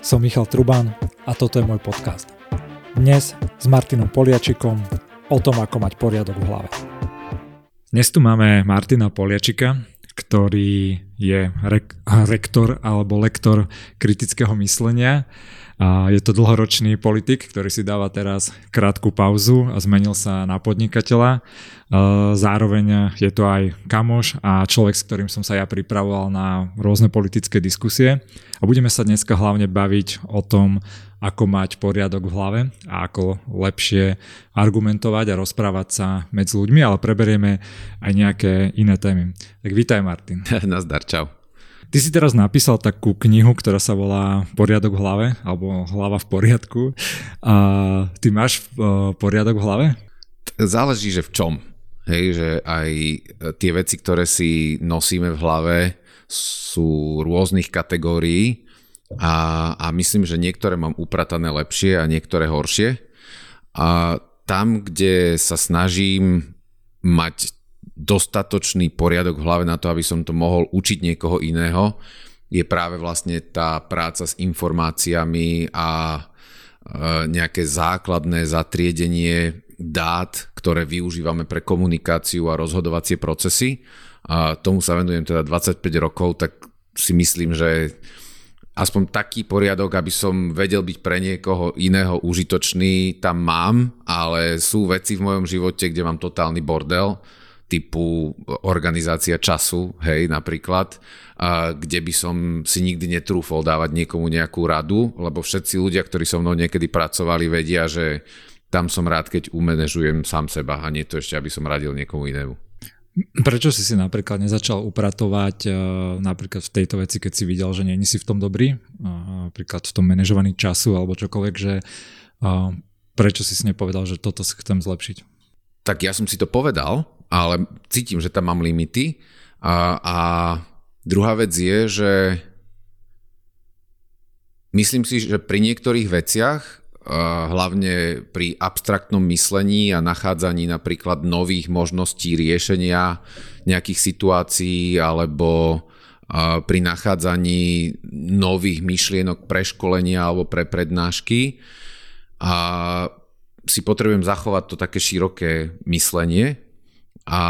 Som Michal Truban a toto je môj podcast. Dnes s Martinom Poliačikom o tom, ako mať poriadok v hlave. Dnes tu máme Martina Poliačika, ktorý je rek- rektor alebo lektor kritického myslenia. A je to dlhoročný politik, ktorý si dáva teraz krátku pauzu a zmenil sa na podnikateľa. Zároveň je to aj kamoš a človek, s ktorým som sa ja pripravoval na rôzne politické diskusie. A budeme sa dneska hlavne baviť o tom, ako mať poriadok v hlave a ako lepšie argumentovať a rozprávať sa medzi ľuďmi, ale preberieme aj nejaké iné témy. Tak vítaj Martin. Nazdar, čau. Ty si teraz napísal takú knihu, ktorá sa volá Poriadok v hlave, alebo Hlava v poriadku. A ty máš uh, poriadok v hlave? Záleží, že v čom. Hej, že aj e, tie veci, ktoré si nosíme v hlave, sú rôznych kategórií a, a myslím, že niektoré mám upratané lepšie a niektoré horšie. A tam, kde sa snažím mať dostatočný poriadok v hlave na to, aby som to mohol učiť niekoho iného, je práve vlastne tá práca s informáciami a e, nejaké základné zatriedenie dát, ktoré využívame pre komunikáciu a rozhodovacie procesy. A tomu sa venujem teda 25 rokov, tak si myslím, že aspoň taký poriadok, aby som vedel byť pre niekoho iného užitočný, tam mám, ale sú veci v mojom živote, kde mám totálny bordel, typu organizácia času, hej, napríklad, kde by som si nikdy netrúfol dávať niekomu nejakú radu, lebo všetci ľudia, ktorí so mnou niekedy pracovali, vedia, že tam som rád, keď umenežujem sám seba a nie to ešte, aby som radil niekomu inému. Prečo si si napríklad nezačal upratovať uh, napríklad v tejto veci, keď si videl, že nie si v tom dobrý, uh, napríklad v tom manažovaní času alebo čokoľvek, že uh, prečo si si nepovedal, že toto chcem zlepšiť? Tak ja som si to povedal, ale cítim, že tam mám limity a, a druhá vec je, že myslím si, že pri niektorých veciach hlavne pri abstraktnom myslení a nachádzaní napríklad nových možností riešenia nejakých situácií alebo pri nachádzaní nových myšlienok pre školenia alebo pre prednášky. A si potrebujem zachovať to také široké myslenie a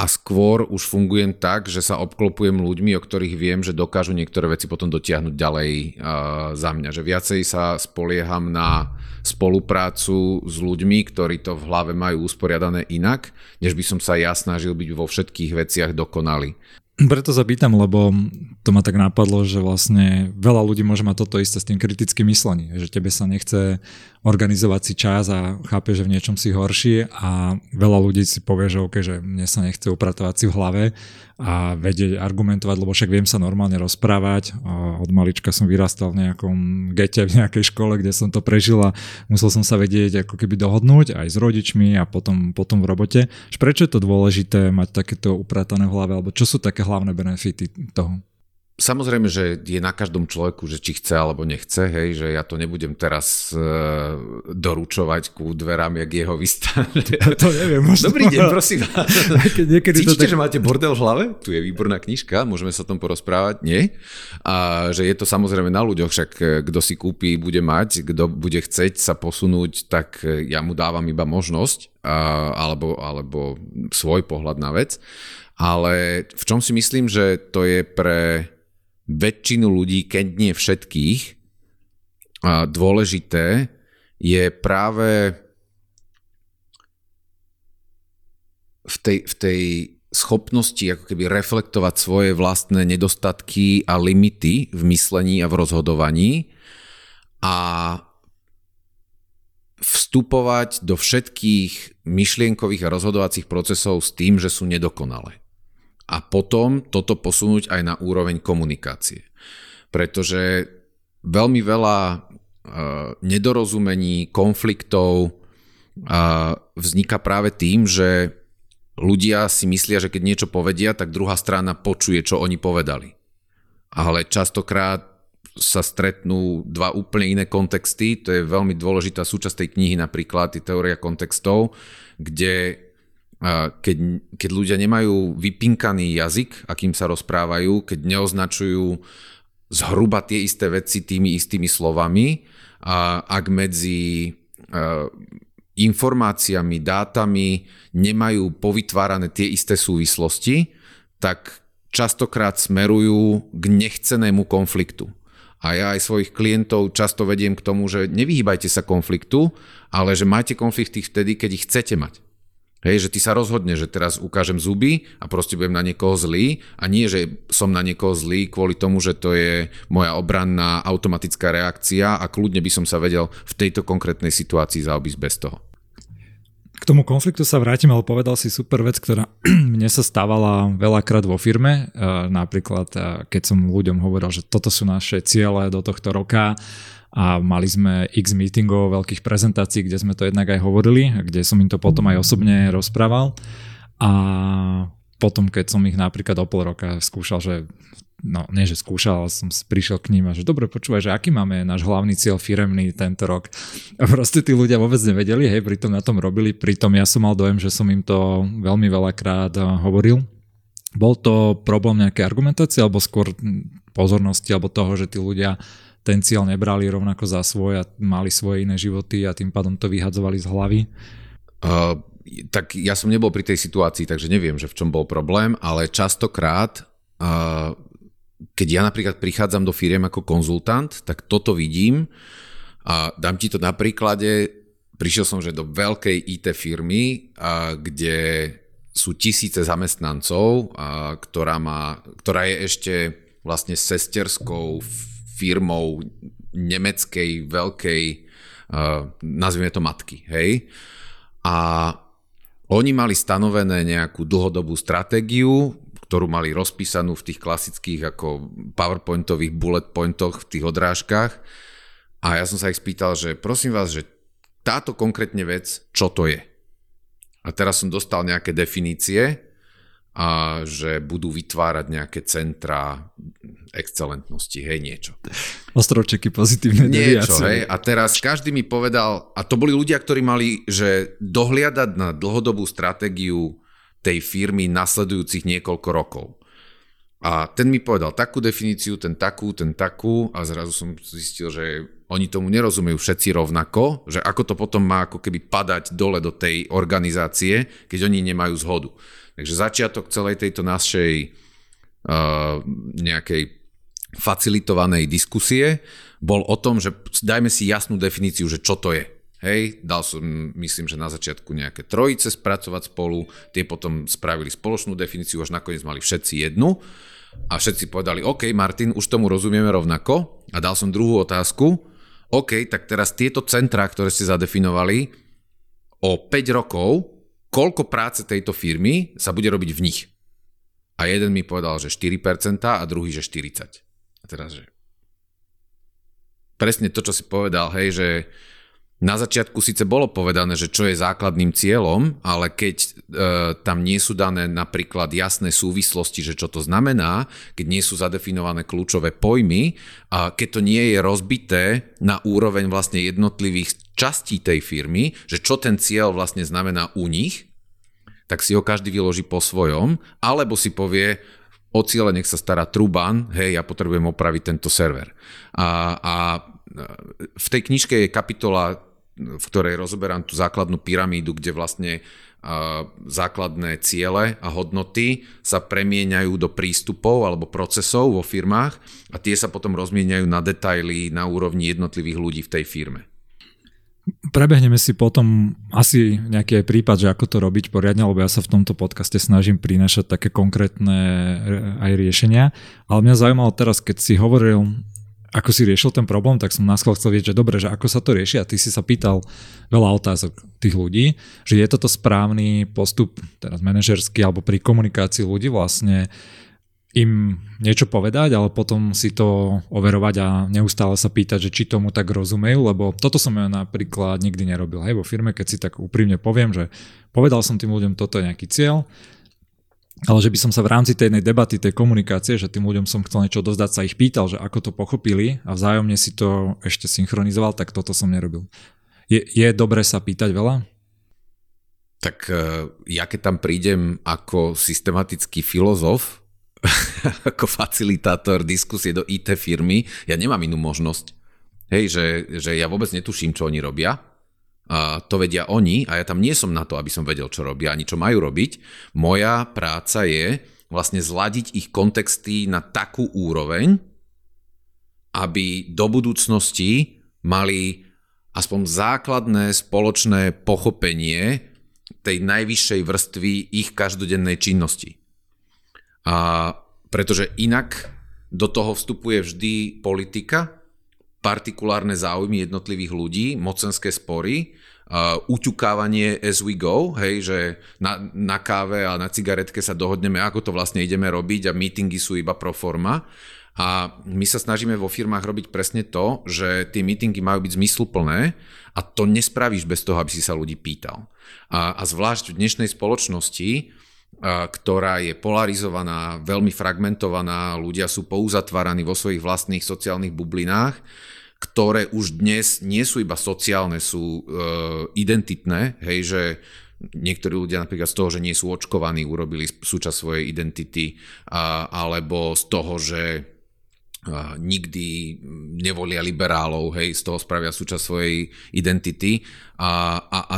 a skôr už fungujem tak, že sa obklopujem ľuďmi, o ktorých viem, že dokážu niektoré veci potom dotiahnuť ďalej uh, za mňa. Že viacej sa spolieham na spoluprácu s ľuďmi, ktorí to v hlave majú usporiadané inak, než by som sa ja snažil byť vo všetkých veciach dokonalý. Preto sa pýtam, lebo to ma tak napadlo, že vlastne veľa ľudí môže mať toto isté s tým kritickým myslením, že tebe sa nechce organizovať si čas a chápe, že v niečom si horší a veľa ľudí si povie, že OK, že mne sa nechce upratovať si v hlave a vedieť argumentovať, lebo však viem sa normálne rozprávať. Od malička som vyrastal v nejakom gete, v nejakej škole, kde som to prežil a musel som sa vedieť ako keby dohodnúť aj s rodičmi a potom, potom v robote. Prečo je to dôležité mať takéto upratané v hlave, alebo čo sú také hlavné benefity toho? Samozrejme, že je na každom človeku, že či chce alebo nechce, hej, že ja to nebudem teraz e, doručovať ku dverám, jak jeho vystane. To neviem. Možno. Dobrý deň, prosím Niekedy Cítite, to tak... že máte bordel v hlave? Tu je výborná knižka, môžeme sa o tom porozprávať, nie? A že je to samozrejme na ľuďoch, však e, kto si kúpi, bude mať, kto bude chceť sa posunúť, tak e, ja mu dávam iba možnosť a, alebo, alebo svoj pohľad na vec. Ale v čom si myslím, že to je pre väčšinu ľudí, keď nie všetkých, dôležité je práve v tej, v tej schopnosti ako keby reflektovať svoje vlastné nedostatky a limity v myslení a v rozhodovaní a vstupovať do všetkých myšlienkových a rozhodovacích procesov s tým, že sú nedokonalé a potom toto posunúť aj na úroveň komunikácie. Pretože veľmi veľa uh, nedorozumení, konfliktov uh, vzniká práve tým, že ľudia si myslia, že keď niečo povedia, tak druhá strana počuje, čo oni povedali. Ale častokrát sa stretnú dva úplne iné kontexty, to je veľmi dôležitá súčasť tej knihy napríklad, teória kontextov, kde keď, keď ľudia nemajú vypinkaný jazyk, akým sa rozprávajú, keď neoznačujú zhruba tie isté veci tými istými slovami, a ak medzi informáciami, dátami nemajú povytvárané tie isté súvislosti, tak častokrát smerujú k nechcenému konfliktu. A ja aj svojich klientov často vediem k tomu, že nevyhýbajte sa konfliktu, ale že majte konflikty vtedy, keď ich chcete mať. Hej, že ty sa rozhodne, že teraz ukážem zuby a proste budem na niekoho zlý a nie, že som na niekoho zlý kvôli tomu, že to je moja obranná automatická reakcia a kľudne by som sa vedel v tejto konkrétnej situácii zaobísť bez toho. K tomu konfliktu sa vrátim, ale povedal si super vec, ktorá mne sa stávala veľakrát vo firme. E, napríklad, e, keď som ľuďom hovoril, že toto sú naše ciele do tohto roka a mali sme x meetingov, veľkých prezentácií, kde sme to jednak aj hovorili, kde som im to potom aj osobne rozprával. A potom, keď som ich napríklad o pol roka skúšal, že no nie že skúšal, ale som prišiel k ním a že dobre počúvaj, že aký máme náš hlavný cieľ firemný tento rok. A proste tí ľudia vôbec nevedeli, hej, pritom na tom robili, pritom ja som mal dojem, že som im to veľmi veľakrát eh, hovoril. Bol to problém nejakej argumentácie alebo skôr pozornosti alebo toho, že tí ľudia ten cieľ nebrali rovnako za svoj a mali svoje iné životy a tým pádom to vyhadzovali z hlavy? Uh, tak ja som nebol pri tej situácii, takže neviem, že v čom bol problém, ale častokrát uh, keď ja napríklad prichádzam do firiem ako konzultant, tak toto vidím a dám ti to na príklade, prišiel som že do veľkej IT firmy, a, kde sú tisíce zamestnancov, a, ktorá, má, ktorá je ešte vlastne sesterskou firmou nemeckej veľkej, a, nazvime to matky, hej. A oni mali stanovené nejakú dlhodobú stratégiu, ktorú mali rozpísanú v tých klasických ako powerpointových bullet pointoch v tých odrážkach. A ja som sa ich spýtal, že prosím vás, že táto konkrétne vec, čo to je? A teraz som dostal nejaké definície, a že budú vytvárať nejaké centra excelentnosti, hej, niečo. Ostrovčeky pozitívne Niečo, hej, a teraz každý mi povedal, a to boli ľudia, ktorí mali, že dohliadať na dlhodobú stratégiu tej firmy nasledujúcich niekoľko rokov. A ten mi povedal takú definíciu, ten takú, ten takú a zrazu som zistil, že oni tomu nerozumejú všetci rovnako, že ako to potom má ako keby padať dole do tej organizácie, keď oni nemajú zhodu. Takže začiatok celej tejto našej uh, nejakej facilitovanej diskusie bol o tom, že dajme si jasnú definíciu, že čo to je. Hej, dal som, myslím, že na začiatku nejaké trojice spracovať spolu, tie potom spravili spoločnú definíciu, až nakoniec mali všetci jednu. A všetci povedali, OK, Martin, už tomu rozumieme rovnako. A dal som druhú otázku, OK, tak teraz tieto centrá, ktoré ste zadefinovali, o 5 rokov, koľko práce tejto firmy sa bude robiť v nich? A jeden mi povedal, že 4% a druhý, že 40%. A teraz, že presne to, čo si povedal, hej, že na začiatku síce bolo povedané, že čo je základným cieľom, ale keď e, tam nie sú dané napríklad jasné súvislosti, že čo to znamená, keď nie sú zadefinované kľúčové pojmy a keď to nie je rozbité na úroveň vlastne jednotlivých častí tej firmy, že čo ten cieľ vlastne znamená u nich, tak si ho každý vyloží po svojom, alebo si povie, o ciele nech sa stará Truban, hej, ja potrebujem opraviť tento server. A, a v tej knižke je kapitola v ktorej rozoberám tú základnú pyramídu, kde vlastne základné ciele a hodnoty sa premieňajú do prístupov alebo procesov vo firmách a tie sa potom rozmieniajú na detaily na úrovni jednotlivých ľudí v tej firme. Prebehneme si potom asi nejaký prípad, že ako to robiť poriadne, lebo ja sa v tomto podcaste snažím prinášať také konkrétne aj riešenia. Ale mňa zaujímalo teraz, keď si hovoril ako si riešil ten problém, tak som nás chcel vedieť, že dobre, že ako sa to rieši a ty si sa pýtal veľa otázok tých ľudí, že je toto správny postup, teraz manažerský alebo pri komunikácii ľudí vlastne im niečo povedať, ale potom si to overovať a neustále sa pýtať, že či tomu tak rozumejú, lebo toto som ja napríklad nikdy nerobil. Hej, vo firme, keď si tak úprimne poviem, že povedal som tým ľuďom, toto je nejaký cieľ, ale že by som sa v rámci tej debaty, tej komunikácie, že tým ľuďom som chcel niečo dozdať, sa ich pýtal, že ako to pochopili a vzájomne si to ešte synchronizoval, tak toto som nerobil. Je, je dobré sa pýtať veľa? Tak e, ja keď tam prídem ako systematický filozof, ako facilitátor diskusie do IT firmy, ja nemám inú možnosť. Hej, že, že ja vôbec netuším, čo oni robia. A to vedia oni a ja tam nie som na to, aby som vedel, čo robia ani čo majú robiť. Moja práca je vlastne zladiť ich kontexty na takú úroveň, aby do budúcnosti mali aspoň základné spoločné pochopenie tej najvyššej vrstvy ich každodennej činnosti. A pretože inak do toho vstupuje vždy politika, partikulárne záujmy jednotlivých ľudí, mocenské spory, uh, uťukávanie as we go, hej, že na, na káve a na cigaretke sa dohodneme, ako to vlastne ideme robiť a meetingy sú iba pro forma. A my sa snažíme vo firmách robiť presne to, že tie meetingy majú byť zmysluplné a to nespravíš bez toho, aby si sa ľudí pýtal. A, a zvlášť v dnešnej spoločnosti, ktorá je polarizovaná, veľmi fragmentovaná, ľudia sú pouzatváraní vo svojich vlastných sociálnych bublinách, ktoré už dnes nie sú iba sociálne, sú e, identitné, hej, že niektorí ľudia napríklad z toho, že nie sú očkovaní, urobili súčasť svojej identity, a, alebo z toho, že a, nikdy nevolia liberálov, hej, z toho spravia súčasť svojej identity a, a, a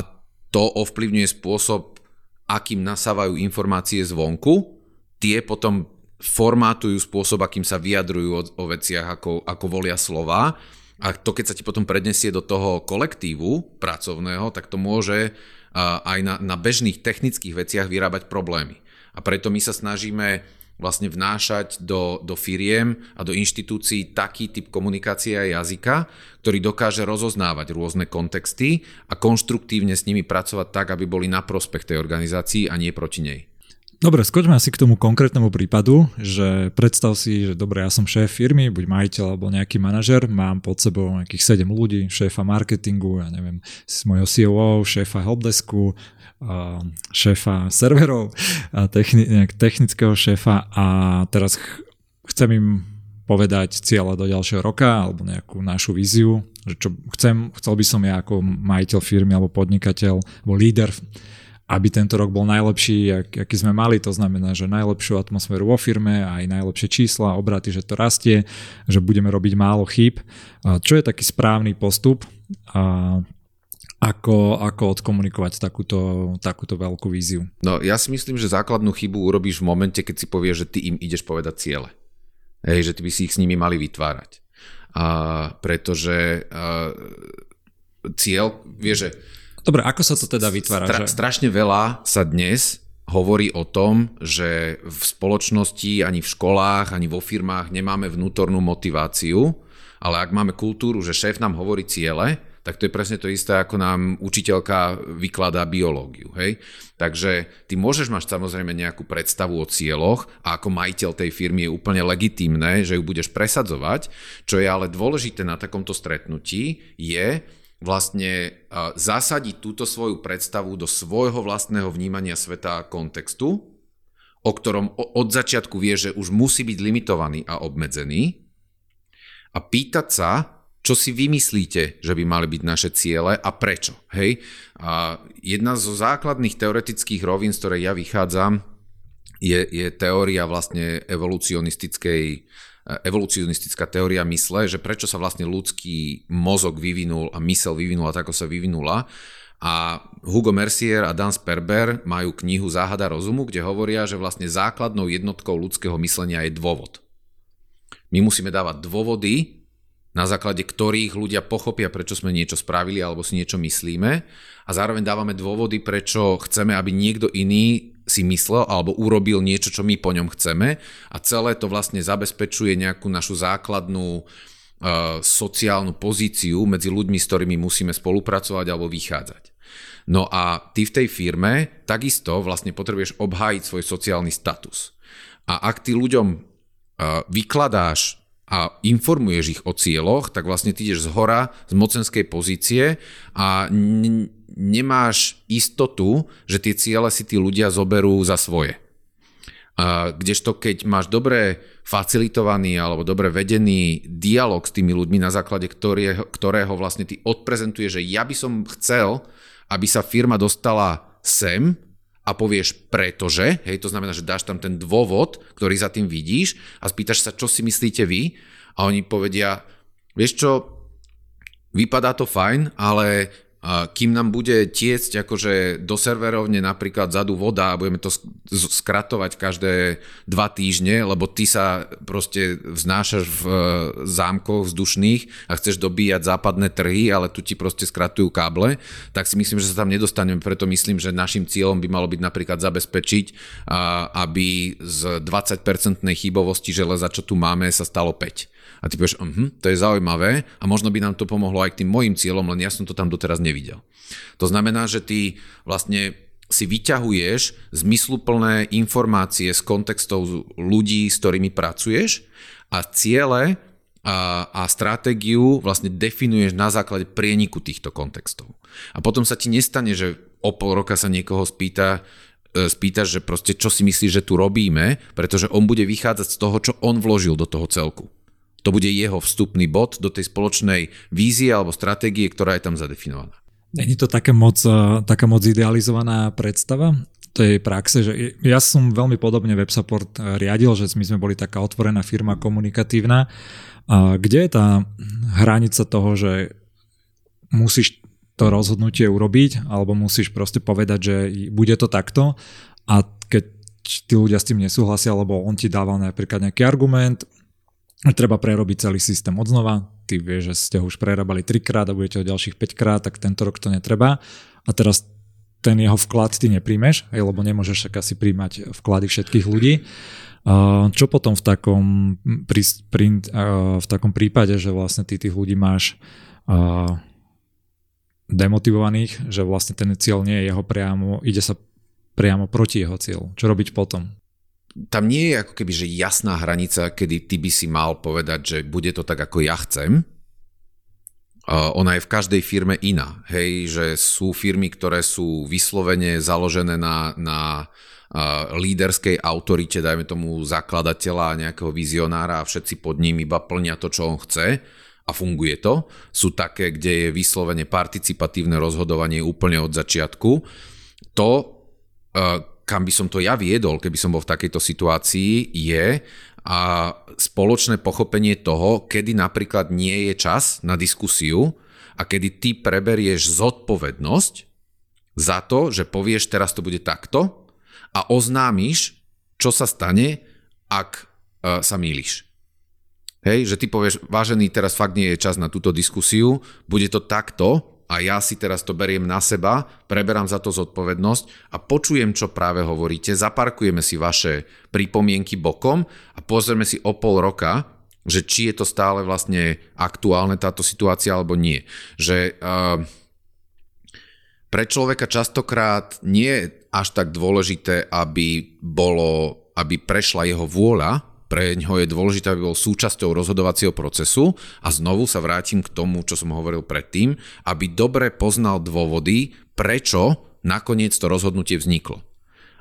to ovplyvňuje spôsob, akým nasávajú informácie zvonku, tie potom formátujú spôsob, akým sa vyjadrujú o, o veciach, ako, ako volia slova. A to, keď sa ti potom prednesie do toho kolektívu pracovného, tak to môže aj na, na bežných technických veciach vyrábať problémy. A preto my sa snažíme vlastne vnášať do, do firiem a do inštitúcií taký typ komunikácie a jazyka, ktorý dokáže rozoznávať rôzne kontexty a konštruktívne s nimi pracovať tak, aby boli na prospech tej organizácii a nie proti nej. Dobre, skočme asi k tomu konkrétnemu prípadu, že predstav si, že dobre, ja som šéf firmy, buď majiteľ alebo nejaký manažer, mám pod sebou nejakých 7 ľudí, šéfa marketingu, ja neviem, mojho COO, šéfa helpdesku, šéfa serverov, techni- technického šéfa a teraz ch- chcem im povedať cieľa do ďalšieho roka alebo nejakú našu víziu, že čo chcem, chcel by som ja ako majiteľ firmy alebo podnikateľ alebo líder, aby tento rok bol najlepší, ak, aký sme mali, to znamená, že najlepšiu atmosféru vo firme, aj najlepšie čísla, obraty, že to rastie, že budeme robiť málo chýb. Čo je taký správny postup? ako, ako odkomunikovať takúto, takúto veľkú víziu? No ja si myslím, že základnú chybu urobíš v momente, keď si povieš, že ty im ideš povedať ciele. Hej, že ty by si ich s nimi mali vytvárať. A, pretože a, cieľ, vieš, že... Dobre, ako sa to teda vytvára? Stra, že... Strašne veľa sa dnes hovorí o tom, že v spoločnosti, ani v školách, ani vo firmách nemáme vnútornú motiváciu, ale ak máme kultúru, že šéf nám hovorí ciele, tak to je presne to isté, ako nám učiteľka vykladá biológiu. Hej? Takže ty môžeš mať samozrejme nejakú predstavu o cieľoch a ako majiteľ tej firmy je úplne legitímne, že ju budeš presadzovať. Čo je ale dôležité na takomto stretnutí je vlastne zasadiť túto svoju predstavu do svojho vlastného vnímania sveta a kontextu, o ktorom od začiatku vie, že už musí byť limitovaný a obmedzený a pýtať sa, čo si vymyslíte, že by mali byť naše ciele a prečo. Hej? A jedna zo základných teoretických rovín, z ktorej ja vychádzam, je, je teória vlastne evolucionistickej evolucionistická teória mysle, že prečo sa vlastne ľudský mozog vyvinul a mysel vyvinula tak, ako sa vyvinula. A Hugo Mercier a Dan Sperber majú knihu Záhada rozumu, kde hovoria, že vlastne základnou jednotkou ľudského myslenia je dôvod. My musíme dávať dôvody, na základe ktorých ľudia pochopia, prečo sme niečo spravili alebo si niečo myslíme a zároveň dávame dôvody, prečo chceme, aby niekto iný si myslel alebo urobil niečo, čo my po ňom chceme a celé to vlastne zabezpečuje nejakú našu základnú uh, sociálnu pozíciu medzi ľuďmi, s ktorými musíme spolupracovať alebo vychádzať. No a ty v tej firme takisto vlastne potrebuješ obhájiť svoj sociálny status. A ak ty ľuďom uh, vykladáš a informuješ ich o cieľoch, tak vlastne ty ideš z hora, z mocenskej pozície a n- nemáš istotu, že tie ciele si tí ľudia zoberú za svoje. A kdežto keď máš dobre facilitovaný alebo dobre vedený dialog s tými ľuďmi, na základe ktorého, ktorého vlastne ty odprezentuje, že ja by som chcel, aby sa firma dostala sem a povieš pretože, hej, to znamená, že dáš tam ten dôvod, ktorý za tým vidíš a spýtaš sa, čo si myslíte vy? A oni povedia, vieš čo, vypadá to fajn, ale kým nám bude tiecť akože do serverovne napríklad zadu voda a budeme to skratovať každé dva týždne, lebo ty sa proste vznášaš v e, zámkoch vzdušných a chceš dobíjať západné trhy, ale tu ti proste skratujú káble, tak si myslím, že sa tam nedostaneme, preto myslím, že našim cieľom by malo byť napríklad zabezpečiť, aby z 20% chybovosti železa, čo tu máme, sa stalo 5. A ty povieš, uh-huh, to je zaujímavé a možno by nám to pomohlo aj k tým mojim cieľom, len ja som to tam doteraz nevidel. To znamená, že ty vlastne si vyťahuješ zmysluplné informácie z kontextov ľudí, s ktorými pracuješ a ciele a, a stratégiu vlastne definuješ na základe prieniku týchto kontextov. A potom sa ti nestane, že o pol roka sa niekoho spýta, e, spýtaš, že proste čo si myslíš, že tu robíme, pretože on bude vychádzať z toho, čo on vložil do toho celku. To bude jeho vstupný bod do tej spoločnej vízie alebo stratégie, ktorá je tam zadefinovaná. Není to taká moc, e, taká moc idealizovaná predstava tej praxe, že ja som veľmi podobne WebSupport e, riadil, že my sme boli taká otvorená firma komunikatívna. A kde je tá hranica toho, že musíš to rozhodnutie urobiť, alebo musíš proste povedať, že bude to takto a keď tí ľudia s tým nesúhlasia, alebo on ti dával napríklad nejaký argument, treba prerobiť celý systém odznova. Ty vieš, že ste ho už prerábali trikrát a budete ho ďalších 5 krát, tak tento rok to netreba. A teraz ten jeho vklad ty nepríjmeš, lebo nemôžeš však asi príjmať vklady všetkých ľudí. Čo potom v takom, v takom prípade, že vlastne ty tých ľudí máš demotivovaných, že vlastne ten cieľ nie je jeho priamo, ide sa priamo proti jeho cieľu. Čo robiť potom? Tam nie je ako keby že jasná hranica, kedy ty by si mal povedať, že bude to tak, ako ja chcem. Uh, ona je v každej firme iná. Hej, že sú firmy, ktoré sú vyslovene založené na, na uh, líderskej autorite, dajme tomu zakladateľa, nejakého vizionára a všetci pod ním iba plnia to, čo on chce a funguje to. Sú také, kde je vyslovene participatívne rozhodovanie úplne od začiatku. To, uh, kam by som to ja viedol, keby som bol v takejto situácii, je a spoločné pochopenie toho, kedy napríklad nie je čas na diskusiu a kedy ty preberieš zodpovednosť za to, že povieš, teraz to bude takto a oznámiš, čo sa stane, ak uh, sa mýliš. Hej, že ty povieš, vážený, teraz fakt nie je čas na túto diskusiu, bude to takto a ja si teraz to beriem na seba, preberám za to zodpovednosť a počujem, čo práve hovoríte, zaparkujeme si vaše pripomienky bokom a pozrieme si o pol roka, že či je to stále vlastne aktuálne táto situácia alebo nie. Že uh, pre človeka častokrát nie je až tak dôležité, aby bolo, aby prešla jeho vôľa, pre ňoho je dôležité, aby bol súčasťou rozhodovacieho procesu a znovu sa vrátim k tomu, čo som hovoril predtým, aby dobre poznal dôvody, prečo nakoniec to rozhodnutie vzniklo.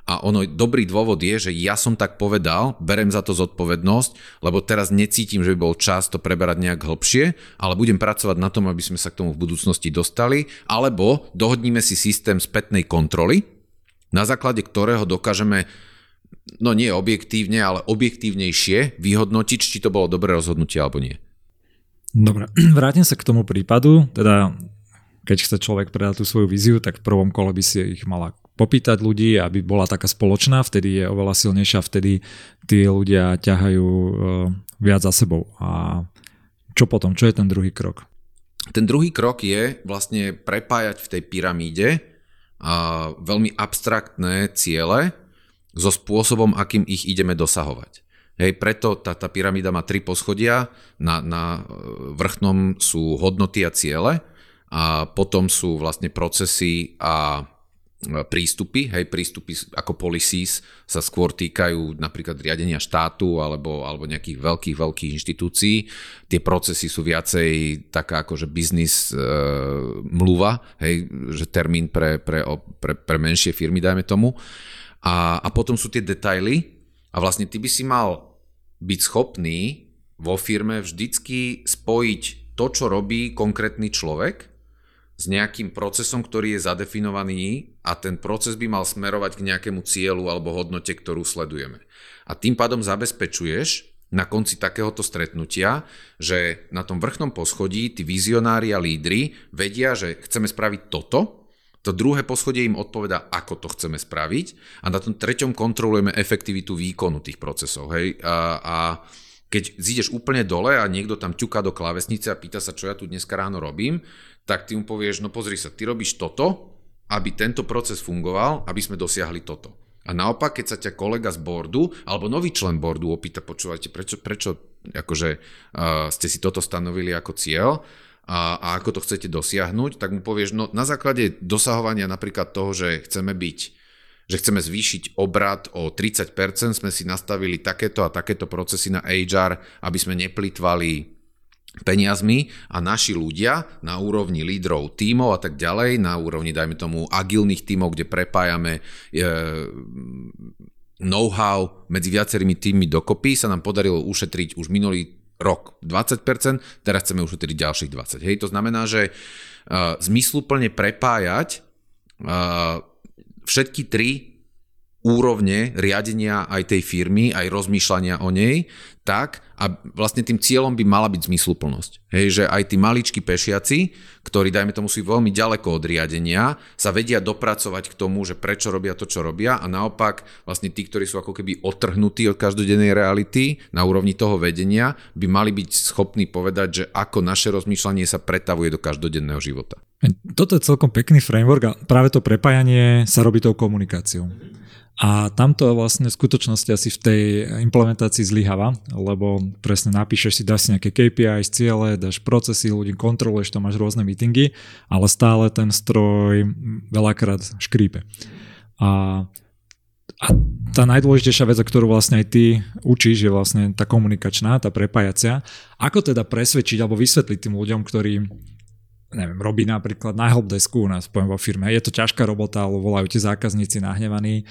A ono, dobrý dôvod je, že ja som tak povedal, berem za to zodpovednosť, lebo teraz necítim, že by bol čas to preberať nejak hlbšie, ale budem pracovať na tom, aby sme sa k tomu v budúcnosti dostali, alebo dohodníme si systém spätnej kontroly, na základe ktorého dokážeme no nie objektívne, ale objektívnejšie vyhodnotiť, či to bolo dobré rozhodnutie alebo nie. Dobre, vrátim sa k tomu prípadu, teda keď chce človek predať tú svoju víziu, tak v prvom kole by si ich mala popýtať ľudí, aby bola taká spoločná, vtedy je oveľa silnejšia, vtedy tí ľudia ťahajú e, viac za sebou. A čo potom? Čo je ten druhý krok? Ten druhý krok je vlastne prepájať v tej pyramíde veľmi abstraktné ciele so spôsobom, akým ich ideme dosahovať. Hej, preto tá, tá pyramída má tri poschodia, na, na e, vrchnom sú hodnoty a ciele a potom sú vlastne procesy a e, prístupy, hej, prístupy ako policies sa skôr týkajú napríklad riadenia štátu alebo, alebo nejakých veľkých, veľkých inštitúcií. Tie procesy sú viacej taká akože biznis e, mluva, hej, že termín pre, pre, pre, pre menšie firmy, dajme tomu. A, a potom sú tie detaily a vlastne ty by si mal byť schopný vo firme vždycky spojiť to, čo robí konkrétny človek s nejakým procesom, ktorý je zadefinovaný a ten proces by mal smerovať k nejakému cieľu alebo hodnote, ktorú sledujeme. A tým pádom zabezpečuješ na konci takéhoto stretnutia, že na tom vrchnom poschodí tí vizionári a lídry vedia, že chceme spraviť toto, to druhé poschodie im odpoveda, ako to chceme spraviť a na tom treťom kontrolujeme efektivitu výkonu tých procesov. Hej? A, a keď zídeš úplne dole a niekto tam ťuká do klávesnice a pýta sa, čo ja tu dneska ráno robím, tak ty mu povieš, no pozri sa, ty robíš toto, aby tento proces fungoval, aby sme dosiahli toto. A naopak, keď sa ťa kolega z bordu alebo nový člen bordu opýta, počúvajte, prečo, prečo akože, uh, ste si toto stanovili ako cieľ a, a ako to chcete dosiahnuť, tak mu povieš, no na základe dosahovania napríklad toho, že chceme byť že chceme zvýšiť obrad o 30%, sme si nastavili takéto a takéto procesy na HR, aby sme neplýtvali peniazmi a naši ľudia na úrovni lídrov tímov a tak ďalej, na úrovni, dajme tomu, agilných tímov, kde prepájame e, know-how medzi viacerými týmmi dokopy, sa nám podarilo ušetriť už minulý rok 20%, teraz chceme ušetriť ďalších 20%. Hej, to znamená, že uh, zmysluplne prepájať uh, všetky tri úrovne riadenia aj tej firmy, aj rozmýšľania o nej, tak a vlastne tým cieľom by mala byť zmysluplnosť. Hej, že aj tí maličkí pešiaci, ktorí dajme tomu sú veľmi ďaleko od riadenia, sa vedia dopracovať k tomu, že prečo robia to, čo robia a naopak vlastne tí, ktorí sú ako keby otrhnutí od každodennej reality na úrovni toho vedenia, by mali byť schopní povedať, že ako naše rozmýšľanie sa pretavuje do každodenného života. Toto je celkom pekný framework a práve to prepájanie sa robí tou komunikáciou. A tamto vlastne v skutočnosti asi v tej implementácii zlyháva, lebo presne napíšeš si, dáš si nejaké KPI, ciele, dáš procesy, ľudí kontroluješ, to máš rôzne meetingy, ale stále ten stroj veľakrát škrípe. A, a tá najdôležitejšia vec, ktorú vlastne aj ty učíš, je vlastne tá komunikačná, tá prepájacia. Ako teda presvedčiť alebo vysvetliť tým ľuďom, ktorí neviem, robí napríklad na helpdesku u nás, poviem vo firme. Je to ťažká robota, ale volajú tie zákazníci nahnevaní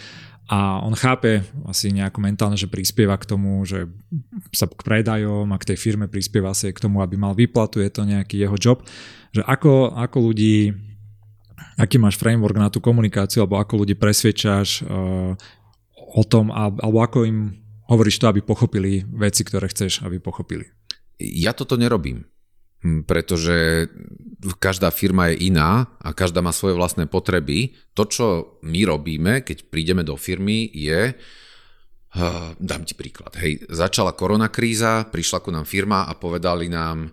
a on chápe asi nejako mentálne, že prispieva k tomu, že sa k predajom a k tej firme prispieva si k tomu, aby mal výplatu, je to nejaký jeho job, že ako, ako ľudí, aký máš framework na tú komunikáciu, alebo ako ľudí presvedčaš uh, o tom, alebo ako im hovoríš to, aby pochopili veci, ktoré chceš, aby pochopili. Ja toto nerobím. Hm, pretože každá firma je iná a každá má svoje vlastné potreby. To, čo my robíme, keď prídeme do firmy, je, dám ti príklad, hej, začala koronakríza, prišla ku nám firma a povedali nám,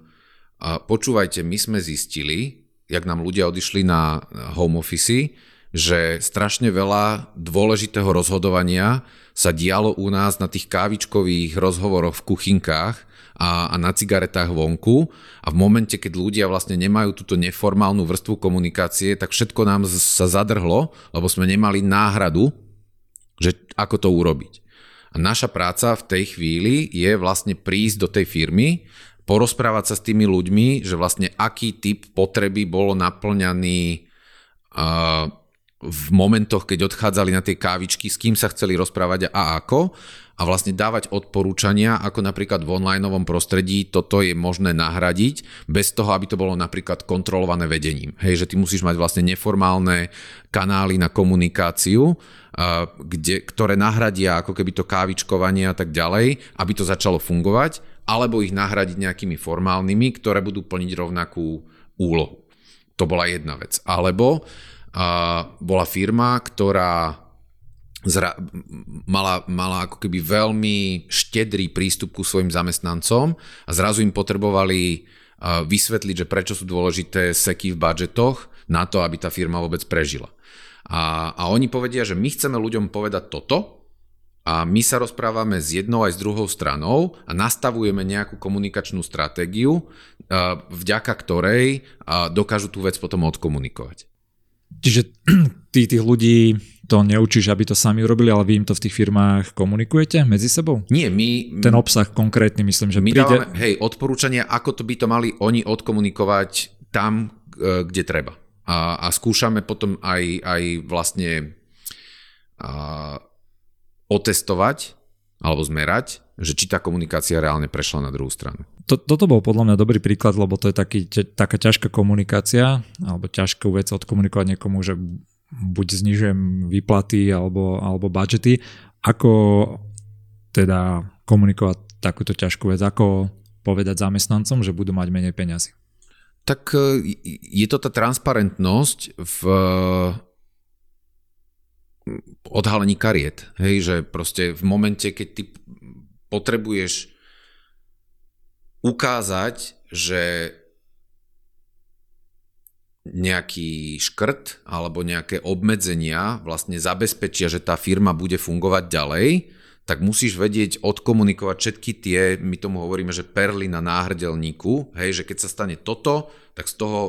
počúvajte, my sme zistili, jak nám ľudia odišli na home office, že strašne veľa dôležitého rozhodovania sa dialo u nás na tých kávičkových rozhovoroch v kuchynkách a, a na cigaretách vonku a v momente, keď ľudia vlastne nemajú túto neformálnu vrstvu komunikácie, tak všetko nám sa zadrhlo, lebo sme nemali náhradu, že ako to urobiť. A naša práca v tej chvíli je vlastne prísť do tej firmy, porozprávať sa s tými ľuďmi, že vlastne aký typ potreby bolo naplňaný v momentoch, keď odchádzali na tie kávičky, s kým sa chceli rozprávať a ako a vlastne dávať odporúčania, ako napríklad v onlineovom prostredí toto je možné nahradiť, bez toho, aby to bolo napríklad kontrolované vedením. Hej, že ty musíš mať vlastne neformálne kanály na komunikáciu, kde, ktoré nahradia ako keby to kávičkovanie a tak ďalej, aby to začalo fungovať, alebo ich nahradiť nejakými formálnymi, ktoré budú plniť rovnakú úlohu. To bola jedna vec. Alebo uh, bola firma, ktorá zra- mala, mala ako keby veľmi štedrý prístup ku svojim zamestnancom a zrazu im potrebovali uh, vysvetliť, že prečo sú dôležité seky v budžetoch na to, aby tá firma vôbec prežila. A, a oni povedia, že my chceme ľuďom povedať toto a my sa rozprávame s jednou aj s druhou stranou a nastavujeme nejakú komunikačnú stratégiu, uh, vďaka ktorej uh, dokážu tú vec potom odkomunikovať. Čiže ty tých ľudí to neučíš, aby to sami urobili, ale vy im to v tých firmách komunikujete medzi sebou? Nie, my... Ten obsah konkrétny, myslím, že my príde... dávame, hej, odporúčania, ako to by to mali oni odkomunikovať tam, e, kde treba. A, a skúšame potom aj, aj vlastne a, otestovať alebo zmerať, že či tá komunikácia reálne prešla na druhú stranu. To, toto bol podľa mňa dobrý príklad, lebo to je taký, taká ťažká komunikácia, alebo ťažkú vec odkomunikovať niekomu, že buď znižujem výplaty alebo, alebo budžety. Ako teda komunikovať takúto ťažkú vec? Ako povedať zamestnancom, že budú mať menej peňazí? Tak e, je to tá transparentnosť v odhalení kariet. Hej, že proste v momente, keď ty potrebuješ ukázať, že nejaký škrt alebo nejaké obmedzenia vlastne zabezpečia, že tá firma bude fungovať ďalej, tak musíš vedieť odkomunikovať všetky tie, my tomu hovoríme, že perly na náhrdelníku, hej, že keď sa stane toto, tak z toho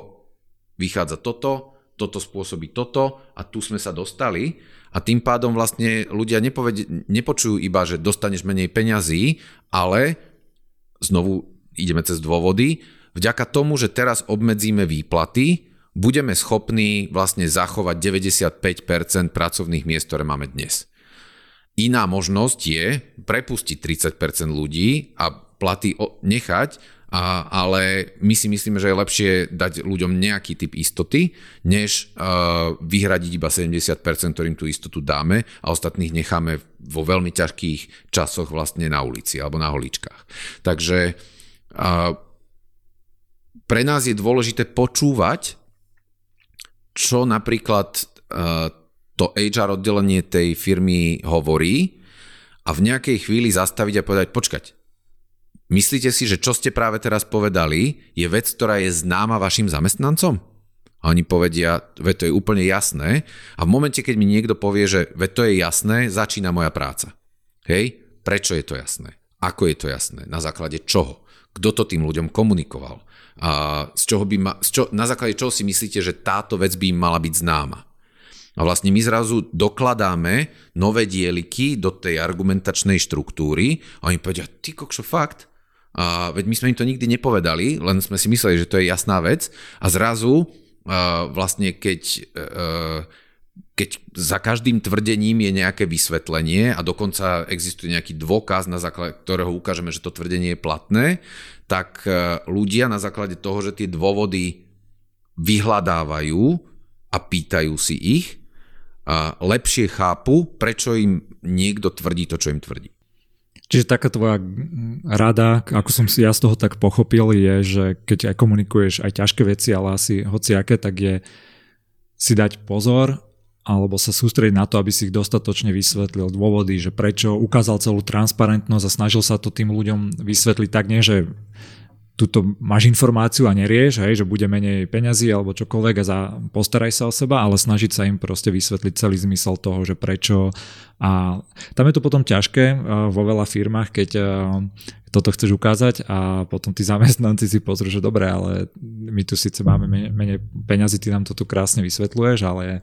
vychádza toto, toto spôsobí toto a tu sme sa dostali a tým pádom vlastne ľudia nepovedi, nepočujú iba, že dostaneš menej peňazí, ale znovu ideme cez dôvody, vďaka tomu, že teraz obmedzíme výplaty, budeme schopní vlastne zachovať 95% pracovných miest, ktoré máme dnes. Iná možnosť je prepustiť 30% ľudí a platy nechať, a, ale my si myslíme, že je lepšie dať ľuďom nejaký typ istoty, než uh, vyhradiť iba 70%, ktorým tú istotu dáme a ostatných necháme vo veľmi ťažkých časoch vlastne na ulici alebo na holičkách. Takže uh, pre nás je dôležité počúvať, čo napríklad uh, to HR oddelenie tej firmy hovorí a v nejakej chvíli zastaviť a povedať, počkať, Myslíte si, že čo ste práve teraz povedali, je vec, ktorá je známa vašim zamestnancom? A oni povedia, ve to je úplne jasné. A v momente, keď mi niekto povie, že ve to je jasné, začína moja práca. Hej? Prečo je to jasné? Ako je to jasné? Na základe čoho? Kto to tým ľuďom komunikoval? A z čoho by ma, z čo, na základe čoho si myslíte, že táto vec by im mala byť známa? A vlastne my zrazu dokladáme nové dieliky do tej argumentačnej štruktúry a oni povedia, ty kokšo, fakt? A veď my sme im to nikdy nepovedali, len sme si mysleli, že to je jasná vec a zrazu vlastne keď, uh, keď za každým tvrdením je nejaké vysvetlenie a dokonca existuje nejaký dôkaz, na základe ktorého ukážeme, že to tvrdenie je platné, tak uh, ľudia na základe toho, že tie dôvody vyhľadávajú a pýtajú si ich, lepšie chápu, prečo im niekto tvrdí to, čo im tvrdí. Čiže taká tvoja rada, ako som si ja z toho tak pochopil, je, že keď aj komunikuješ aj ťažké veci, ale asi hociaké, tak je si dať pozor alebo sa sústrediť na to, aby si ich dostatočne vysvetlil. Dôvody, že prečo ukázal celú transparentnosť a snažil sa to tým ľuďom vysvetliť tak nie, že tuto máš informáciu a nerieš, hej, že bude menej peňazí alebo čokoľvek a za, postaraj sa o seba, ale snažiť sa im proste vysvetliť celý zmysel toho, že prečo. A tam je to potom ťažké vo veľa firmách, keď toto chceš ukázať a potom tí zamestnanci si pozrú, že dobre, ale my tu síce máme menej peňazí, ty nám to tu krásne vysvetľuješ, ale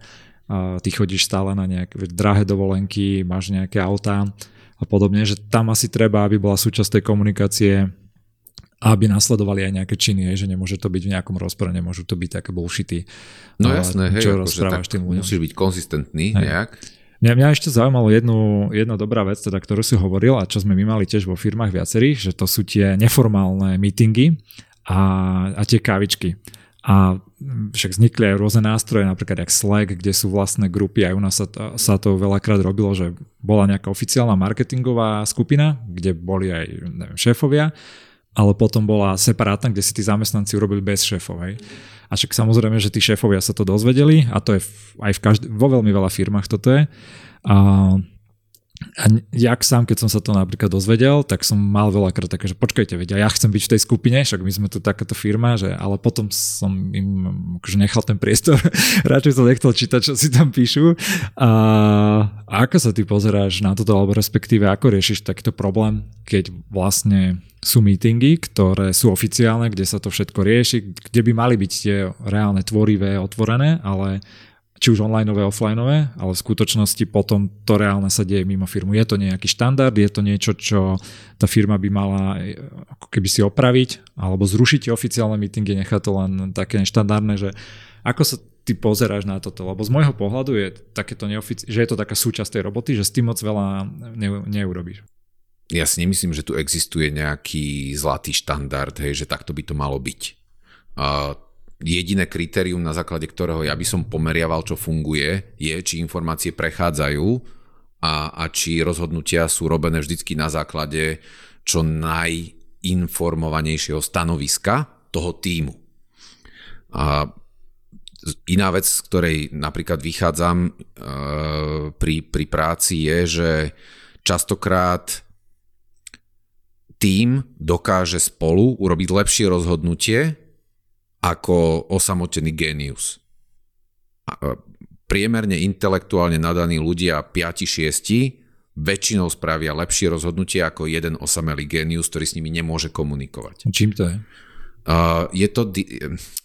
ty chodíš stále na nejaké drahé dovolenky, máš nejaké autá a podobne, že tam asi treba, aby bola súčasť tej komunikácie aby nasledovali aj nejaké činy, že nemôže to byť v nejakom rozpore, nemôžu to byť také bullshity. No jasné, hej, čo akože tým ľuďom. musíš byť konzistentný hej. nejak. Mňa, mňa ešte zaujímalo jednu, jedna dobrá vec, teda, ktorú si hovoril a čo sme my mali tiež vo firmách viacerých, že to sú tie neformálne meetingy a, a tie kávičky. A však vznikli aj rôzne nástroje, napríklad jak Slack, kde sú vlastné grupy, aj u nás sa to, sa to veľakrát robilo, že bola nejaká oficiálna marketingová skupina, kde boli aj neviem, šéfovia ale potom bola separátna, kde si tí zamestnanci urobili bez šéfov. Hej. A však samozrejme, že tí šéfovia sa to dozvedeli a to je aj v každý, vo veľmi veľa firmách toto je. A a jak sám, keď som sa to napríklad dozvedel, tak som mal veľakrát také, že počkajte, vedia, ja chcem byť v tej skupine, však my sme tu takáto firma, že, ale potom som im akože nechal ten priestor, radšej som nechcel čítať, čo si tam píšu. A, a ako sa ty pozeráš na toto, alebo respektíve ako riešiš takýto problém, keď vlastne sú meetingy, ktoré sú oficiálne, kde sa to všetko rieši, kde by mali byť tie reálne tvorivé, otvorené, ale či už onlineové, offlineové, ale v skutočnosti potom to reálne sa deje mimo firmu. Je to nejaký štandard, je to niečo, čo tá firma by mala e, ako keby si opraviť, alebo zrušiť oficiálne meetingy, nechať to len také neštandardné, že ako sa ty pozeráš na toto, lebo z môjho pohľadu je takéto neofici- že je to taká súčasť tej roboty, že s tým moc veľa ne- neurobíš. ja si nemyslím, že tu existuje nejaký zlatý štandard, hej, že takto by to malo byť. Uh, jediné kritérium, na základe ktorého ja by som pomeriaval, čo funguje, je, či informácie prechádzajú a, a či rozhodnutia sú robené vždycky na základe čo najinformovanejšieho stanoviska toho týmu. A iná vec, z ktorej napríklad vychádzam e, pri, pri práci je, že častokrát tým dokáže spolu urobiť lepšie rozhodnutie ako osamotený genius. E, priemerne intelektuálne nadaní ľudia 5-6 väčšinou spravia lepšie rozhodnutie ako jeden osamelý genius, ktorý s nimi nemôže komunikovať. Čím to je? Uh, je, to,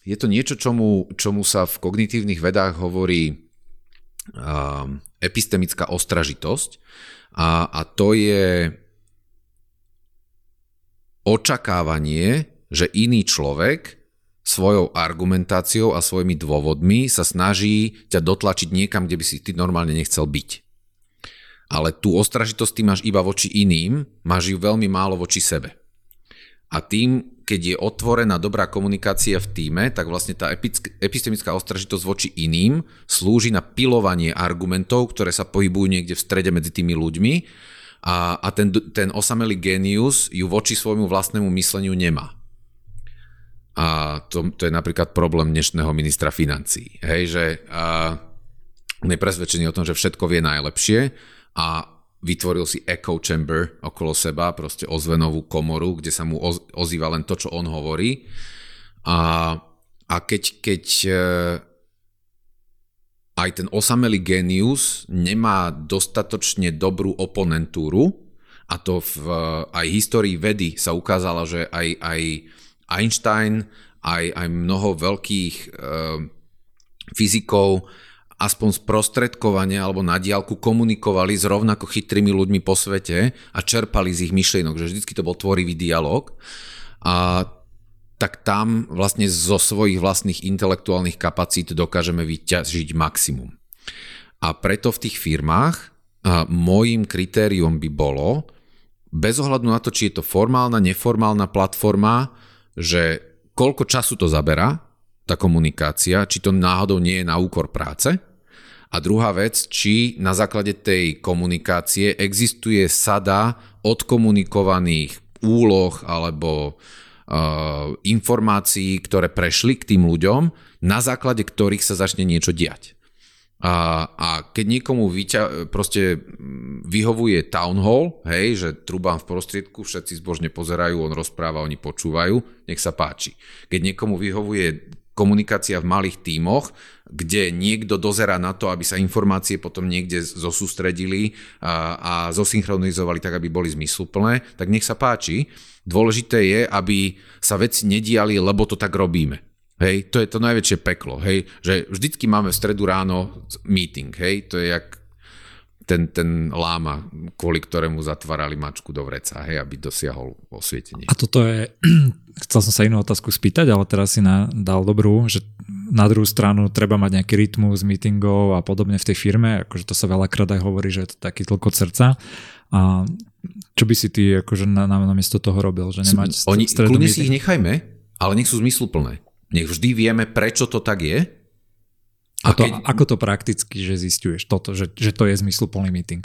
je to niečo, čomu, čomu sa v kognitívnych vedách hovorí uh, epistemická ostražitosť a, a to je očakávanie, že iný človek svojou argumentáciou a svojimi dôvodmi sa snaží ťa dotlačiť niekam, kde by si ty normálne nechcel byť. Ale tú ostražitosť ty máš iba voči iným, máš ju veľmi málo voči sebe. A tým, keď je otvorená dobrá komunikácia v týme, tak vlastne tá epistemická ostražitosť voči iným slúži na pilovanie argumentov, ktoré sa pohybujú niekde v strede medzi tými ľuďmi a, a ten, ten osamelý genius ju voči svojmu vlastnému mysleniu nemá. A to, to je napríklad problém dnešného ministra financí. Hej, že a, on je presvedčený o tom, že všetko vie najlepšie a vytvoril si echo chamber okolo seba, proste ozvenovú komoru, kde sa mu ozýva len to, čo on hovorí. A, a keď, keď e, aj ten osamelý genius nemá dostatočne dobrú oponentúru, a to v aj histórii vedy sa ukázalo, že aj, aj Einstein, aj, aj mnoho veľkých e, fyzikov aspoň sprostredkovane alebo na diálku komunikovali s rovnako chytrými ľuďmi po svete a čerpali z ich myšlienok, že vždycky to bol tvorivý dialog. A tak tam vlastne zo svojich vlastných intelektuálnych kapacít dokážeme vyťažiť maximum. A preto v tých firmách a môjim kritérium by bolo, bez ohľadu na to, či je to formálna, neformálna platforma, že koľko času to zaberá, tá komunikácia, či to náhodou nie je na úkor práce, a druhá vec, či na základe tej komunikácie existuje sada odkomunikovaných úloh alebo uh, informácií, ktoré prešli k tým ľuďom, na základe ktorých sa začne niečo diať. A, a keď niekomu vyťa, proste vyhovuje town hall, hej, že trubám v prostriedku, všetci zbožne pozerajú, on rozpráva, oni počúvajú, nech sa páči. Keď niekomu vyhovuje komunikácia v malých tímoch, kde niekto dozerá na to, aby sa informácie potom niekde zosústredili a, a zosynchronizovali tak, aby boli zmysluplné, tak nech sa páči. Dôležité je, aby sa veci nediali, lebo to tak robíme. Hej, to je to najväčšie peklo, hej, že vždycky máme v stredu ráno meeting, hej, to je jak ten, ten láma, kvôli ktorému zatvárali mačku do vreca, hej, aby dosiahol osvietenie. A toto je, chcel som sa inú otázku spýtať, ale teraz si na, dal dobrú, že na druhú stranu treba mať nejaký rytmus meetingov a podobne v tej firme, akože to sa veľakrát aj hovorí, že je to taký tlko srdca. A čo by si ty akože na, na, namiesto toho robil? Že nemať Oni, kľudne si ich nechajme, ale nech sú zmysluplné. Nech vždy vieme, prečo to tak je a to, keď... Ako to prakticky, že zistuješ toto, že, že to je zmysluplný meeting?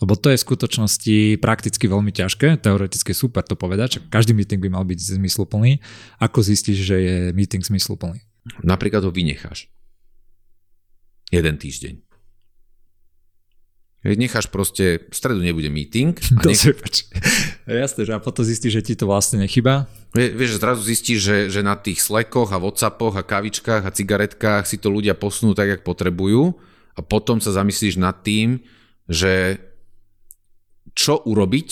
Lebo to je v skutočnosti prakticky veľmi ťažké, teoreticky super to povedať, že každý meeting by mal byť zmysluplný. Ako zistíš, že je meeting zmysluplný? Napríklad ho vynecháš. Jeden týždeň. Necháš proste, v stredu nebude meeting. A nech... Jasné, že a potom zistíš, že ti to vlastne nechyba. Vie, vieš, zrazu zistíš, že, že na tých Slackoch a Whatsappoch a kavičkách a cigaretkách si to ľudia posunú tak, jak potrebujú a potom sa zamyslíš nad tým, že čo urobiť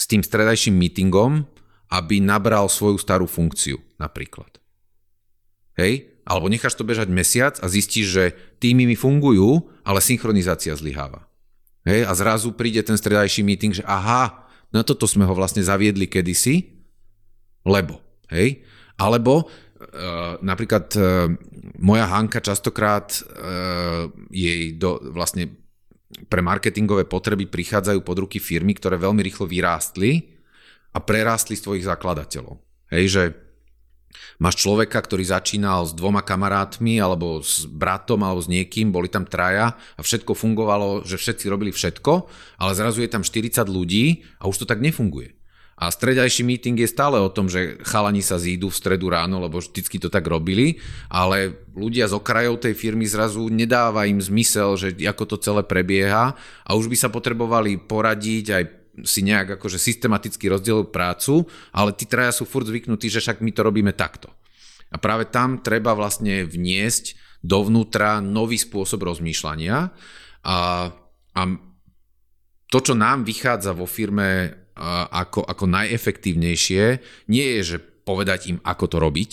s tým stredajším meetingom, aby nabral svoju starú funkciu napríklad. Hej? Alebo necháš to bežať mesiac a zistíš, že týmy mi fungujú, ale synchronizácia zlyháva. Hej, a zrazu príde ten stredajší meeting, že aha, na toto sme ho vlastne zaviedli kedysi, lebo, hej, alebo uh, napríklad uh, moja Hanka častokrát uh, jej do, vlastne pre marketingové potreby prichádzajú pod ruky firmy, ktoré veľmi rýchlo vyrástli a prerástli svojich zakladateľov. Hej, že máš človeka, ktorý začínal s dvoma kamarátmi alebo s bratom alebo s niekým, boli tam traja a všetko fungovalo, že všetci robili všetko, ale zrazu je tam 40 ľudí a už to tak nefunguje. A stredajší meeting je stále o tom, že chalani sa zídu v stredu ráno, lebo vždycky to tak robili, ale ľudia z okrajov tej firmy zrazu nedáva im zmysel, že ako to celé prebieha a už by sa potrebovali poradiť aj si nejak akože systematicky rozdielujú prácu, ale tí traja sú furt zvyknutí, že však my to robíme takto. A práve tam treba vlastne vniesť dovnútra nový spôsob rozmýšľania a, a to, čo nám vychádza vo firme ako, ako najefektívnejšie, nie je, že povedať im, ako to robiť,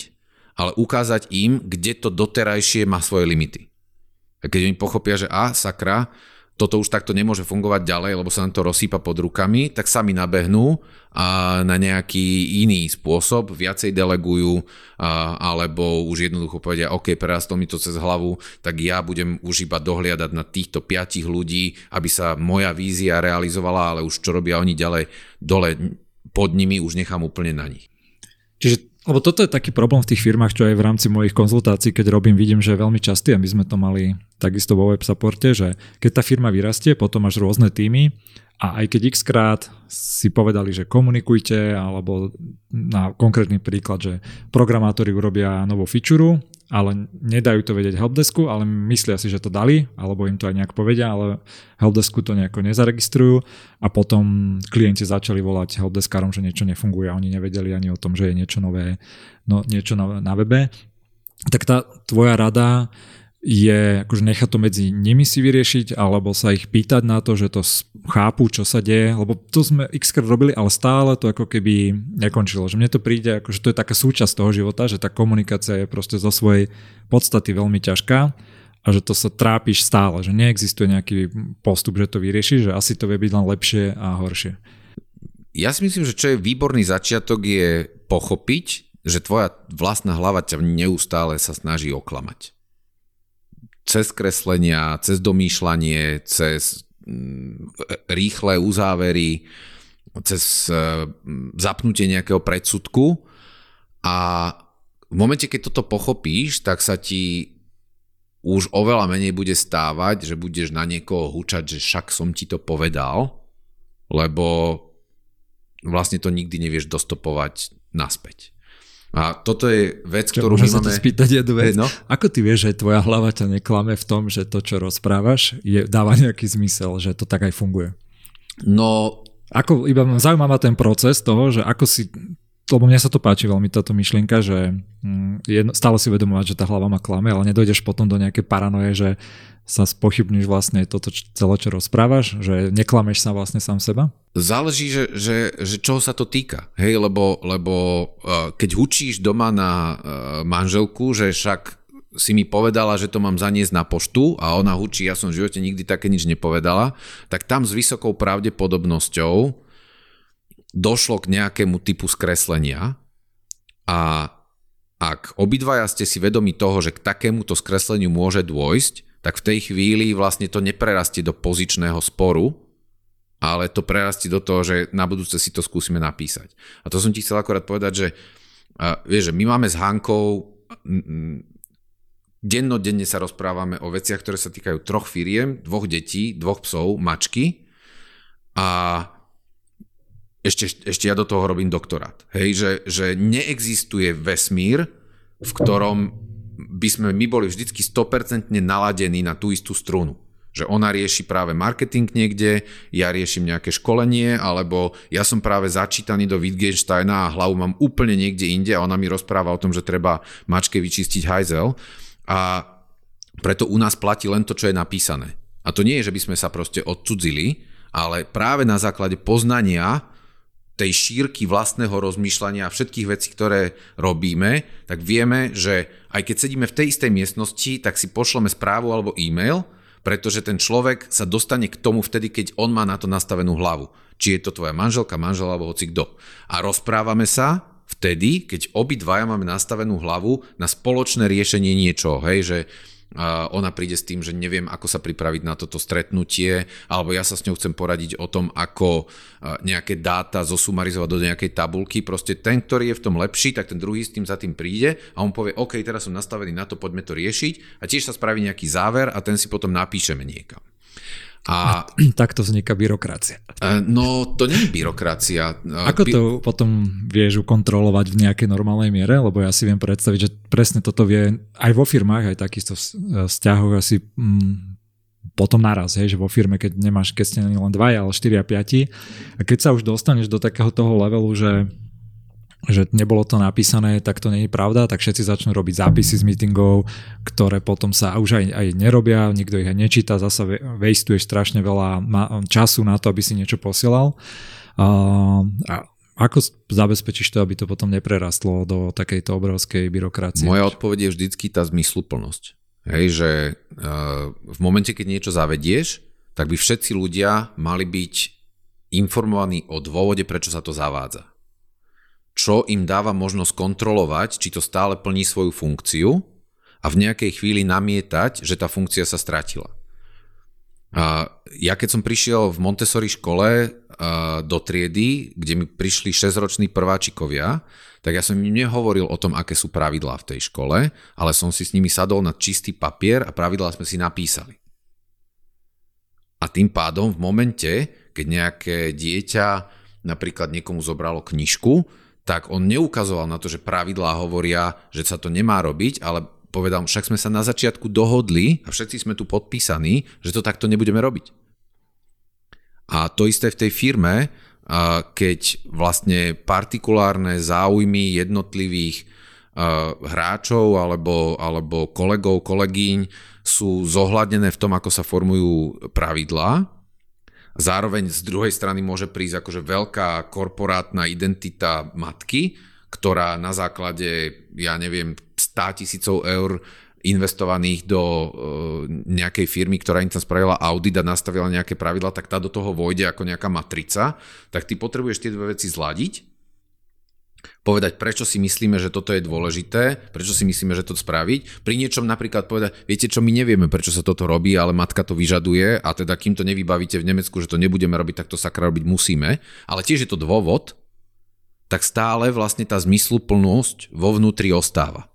ale ukázať im, kde to doterajšie má svoje limity. A keď oni pochopia, že a, sakra, toto už takto nemôže fungovať ďalej, lebo sa nám to rozsýpa pod rukami, tak sami nabehnú a na nejaký iný spôsob, viacej delegujú a, alebo už jednoducho povedia, OK, prerastol mi to cez hlavu, tak ja budem už iba dohliadať na týchto piatich ľudí, aby sa moja vízia realizovala, ale už čo robia oni ďalej dole pod nimi, už nechám úplne na nich. Čiže lebo toto je taký problém v tých firmách, čo aj v rámci mojich konzultácií, keď robím, vidím, že je veľmi častý a my sme to mali takisto vo web supporte, že keď tá firma vyrastie, potom máš rôzne týmy a aj keď x krát si povedali, že komunikujte, alebo na konkrétny príklad, že programátori urobia novú feature, ale nedajú to vedieť helpdesku, ale myslia si, že to dali, alebo im to aj nejak povedia, ale helpdesku to nejako nezaregistrujú a potom klienti začali volať helpdeskárom, že niečo nefunguje oni nevedeli ani o tom, že je niečo nové, no, niečo na, na webe. Tak tá tvoja rada je akože nechať to medzi nimi si vyriešiť, alebo sa ich pýtať na to, že to chápu, čo sa deje, lebo to sme x robili, ale stále to ako keby nekončilo. Že mne to príde, akože to je taká súčasť toho života, že tá komunikácia je proste zo svojej podstaty veľmi ťažká a že to sa trápiš stále, že neexistuje nejaký postup, že to vyriešiš, že asi to vie byť len lepšie a horšie. Ja si myslím, že čo je výborný začiatok je pochopiť, že tvoja vlastná hlava ťa neustále sa snaží oklamať cez kreslenia, cez domýšľanie, cez mm, rýchle uzávery, cez e, zapnutie nejakého predsudku a v momente, keď toto pochopíš, tak sa ti už oveľa menej bude stávať, že budeš na niekoho hučať, že však som ti to povedal, lebo vlastne to nikdy nevieš dostopovať naspäť. A toto je vec, čo, ktorú my máme... Sa spýtať jednu vec. No? Ako ty vieš, že tvoja hlava ťa neklame v tom, že to, čo rozprávaš, je, dáva nejaký zmysel, že to tak aj funguje? No... Ako, iba zaujímavá ten proces toho, že ako si lebo mne sa to páči veľmi táto myšlienka, že mm, je stále si uvedomovať, že tá hlava ma klame, ale nedojdeš potom do nejakej paranoje, že sa spochybníš vlastne toto celé, čo rozprávaš, že neklameš sa vlastne sám seba? Záleží, že, že, že čoho sa to týka. Hej, lebo, lebo uh, keď hučíš doma na uh, manželku, že však si mi povedala, že to mám zaniesť na poštu a ona hučí, ja som v živote nikdy také nič nepovedala, tak tam s vysokou pravdepodobnosťou došlo k nejakému typu skreslenia a ak obidvaja ste si vedomi toho, že k takémuto skresleniu môže dôjsť, tak v tej chvíli vlastne to neprerastie do pozičného sporu, ale to prerastie do toho, že na budúce si to skúsime napísať. A to som ti chcel akorát povedať, že, uh, vieš, že my máme s Hankou dennodenne sa rozprávame o veciach, ktoré sa týkajú troch firiem, dvoch detí, dvoch psov, mačky a ešte, ešte ja do toho robím doktorát. Hej, že, že neexistuje vesmír, v ktorom by sme my boli vždycky 100% naladení na tú istú strunu. Že ona rieši práve marketing niekde, ja riešim nejaké školenie, alebo ja som práve začítaný do Wittgensteina a hlavu mám úplne niekde inde a ona mi rozpráva o tom, že treba mačke vyčistiť hajzel. A preto u nás platí len to, čo je napísané. A to nie je, že by sme sa proste odcudzili, ale práve na základe poznania tej šírky vlastného rozmýšľania a všetkých vecí, ktoré robíme, tak vieme, že aj keď sedíme v tej istej miestnosti, tak si pošleme správu alebo e-mail, pretože ten človek sa dostane k tomu vtedy, keď on má na to nastavenú hlavu. Či je to tvoja manželka, manžel alebo hoci kto. A rozprávame sa vtedy, keď obidvaja máme nastavenú hlavu na spoločné riešenie niečoho. Hej, že ona príde s tým, že neviem, ako sa pripraviť na toto stretnutie, alebo ja sa s ňou chcem poradiť o tom, ako nejaké dáta zosumarizovať do nejakej tabulky. Proste ten, ktorý je v tom lepší, tak ten druhý s tým za tým príde a on povie, OK, teraz som nastavený na to, poďme to riešiť a tiež sa spraví nejaký záver a ten si potom napíšeme niekam. A, a takto vzniká byrokracia. E, no, to nie je byrokracia. E, Ako to potom vieš ukontrolovať v nejakej normálnej miere? Lebo ja si viem predstaviť, že presne toto vie aj vo firmách, aj takisto v vzťahoch asi mm, potom naraz, hej, že vo firme, keď nemáš, keď ste len dvaja, ale 4 a 5 a keď sa už dostaneš do takého toho levelu, že že nebolo to napísané, tak to je pravda, tak všetci začnú robiť zápisy z meetingov, ktoré potom sa už aj, aj nerobia, nikto ich aj nečíta, zasa vejstuješ strašne veľa času na to, aby si niečo posielal. A, a ako zabezpečíš to, aby to potom neprerastlo do takejto obrovskej byrokracie? Moja odpoveď je vždycky tá zmysluplnosť. Hej, že uh, v momente, keď niečo zavedieš, tak by všetci ľudia mali byť informovaní o dôvode, prečo sa to zavádza čo im dáva možnosť kontrolovať, či to stále plní svoju funkciu a v nejakej chvíli namietať, že tá funkcia sa stratila. A ja keď som prišiel v Montessori škole do triedy, kde mi prišli 6-roční prváčikovia, tak ja som im nehovoril o tom, aké sú pravidlá v tej škole, ale som si s nimi sadol na čistý papier a pravidlá sme si napísali. A tým pádom v momente, keď nejaké dieťa napríklad niekomu zobralo knižku, tak on neukazoval na to, že pravidlá hovoria, že sa to nemá robiť, ale povedal, však sme sa na začiatku dohodli a všetci sme tu podpísaní, že to takto nebudeme robiť. A to isté v tej firme, keď vlastne partikulárne záujmy jednotlivých hráčov alebo, alebo kolegov, kolegyň sú zohľadnené v tom, ako sa formujú pravidlá, Zároveň z druhej strany môže prísť akože veľká korporátna identita matky, ktorá na základe, ja neviem, 100 tisícov eur investovaných do uh, nejakej firmy, ktorá im tam spravila audit a nastavila nejaké pravidla, tak tá do toho vojde ako nejaká matrica, tak ty potrebuješ tie dve veci zladiť povedať, prečo si myslíme, že toto je dôležité, prečo si myslíme, že to spraviť. Pri niečom napríklad povedať, viete čo, my nevieme, prečo sa toto robí, ale matka to vyžaduje a teda kým to nevybavíte v Nemecku, že to nebudeme robiť, tak to sakra robiť musíme. Ale tiež je to dôvod, tak stále vlastne tá zmysluplnosť vo vnútri ostáva.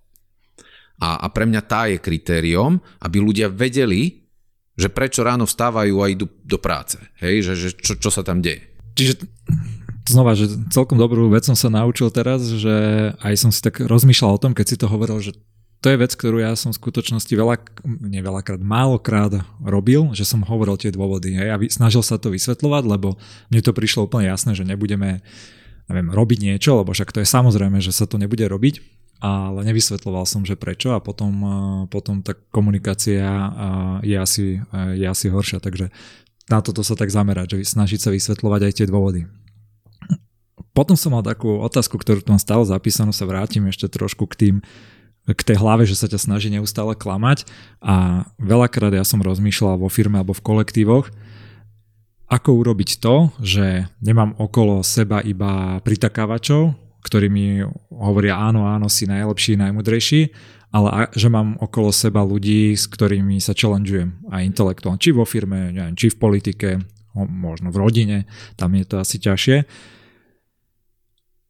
A, a pre mňa tá je kritériom, aby ľudia vedeli, že prečo ráno vstávajú a idú do práce. Hej, že, že čo, čo sa tam deje. Čiže znova, že celkom dobrú vec som sa naučil teraz, že aj som si tak rozmýšľal o tom, keď si to hovoril, že to je vec, ktorú ja som v skutočnosti veľa, nie veľakrát, málokrát robil, že som hovoril tie dôvody. Hej, a snažil sa to vysvetľovať, lebo mne to prišlo úplne jasné, že nebudeme neviem, robiť niečo, lebo však to je samozrejme, že sa to nebude robiť, ale nevysvetľoval som, že prečo a potom, potom tá komunikácia je asi, je asi horšia, takže na toto sa tak zamerať, že snažiť sa vysvetľovať aj tie dôvody. Potom som mal takú otázku, ktorú tu mám stále zapísanú, sa vrátim ešte trošku k tým k tej hlave, že sa ťa snaží neustále klamať. A veľakrát ja som rozmýšľal vo firme alebo v kolektívoch, ako urobiť to, že nemám okolo seba iba pritakávačov, ktorí mi hovoria áno, áno, si najlepší, najmudrejší, ale že mám okolo seba ľudí, s ktorými sa challengeujem. Aj intelektuálne, či vo firme, neviem, či v politike, možno v rodine, tam je to asi ťažšie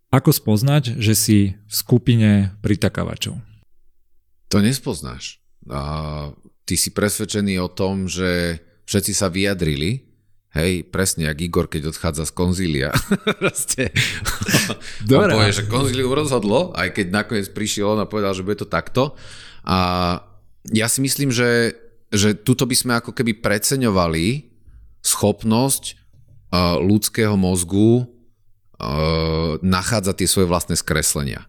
ako spoznať, že si v skupine pritakávačov? To nespoznáš. A ty si presvedčený o tom, že všetci sa vyjadrili, hej, presne jak Igor, keď odchádza z konzília. Dobre. On povie, že konzílium rozhodlo, aj keď nakoniec prišiel on a povedal, že bude to takto. A ja si myslím, že, že tuto by sme ako keby preceňovali schopnosť ľudského mozgu nachádza tie svoje vlastné skreslenia.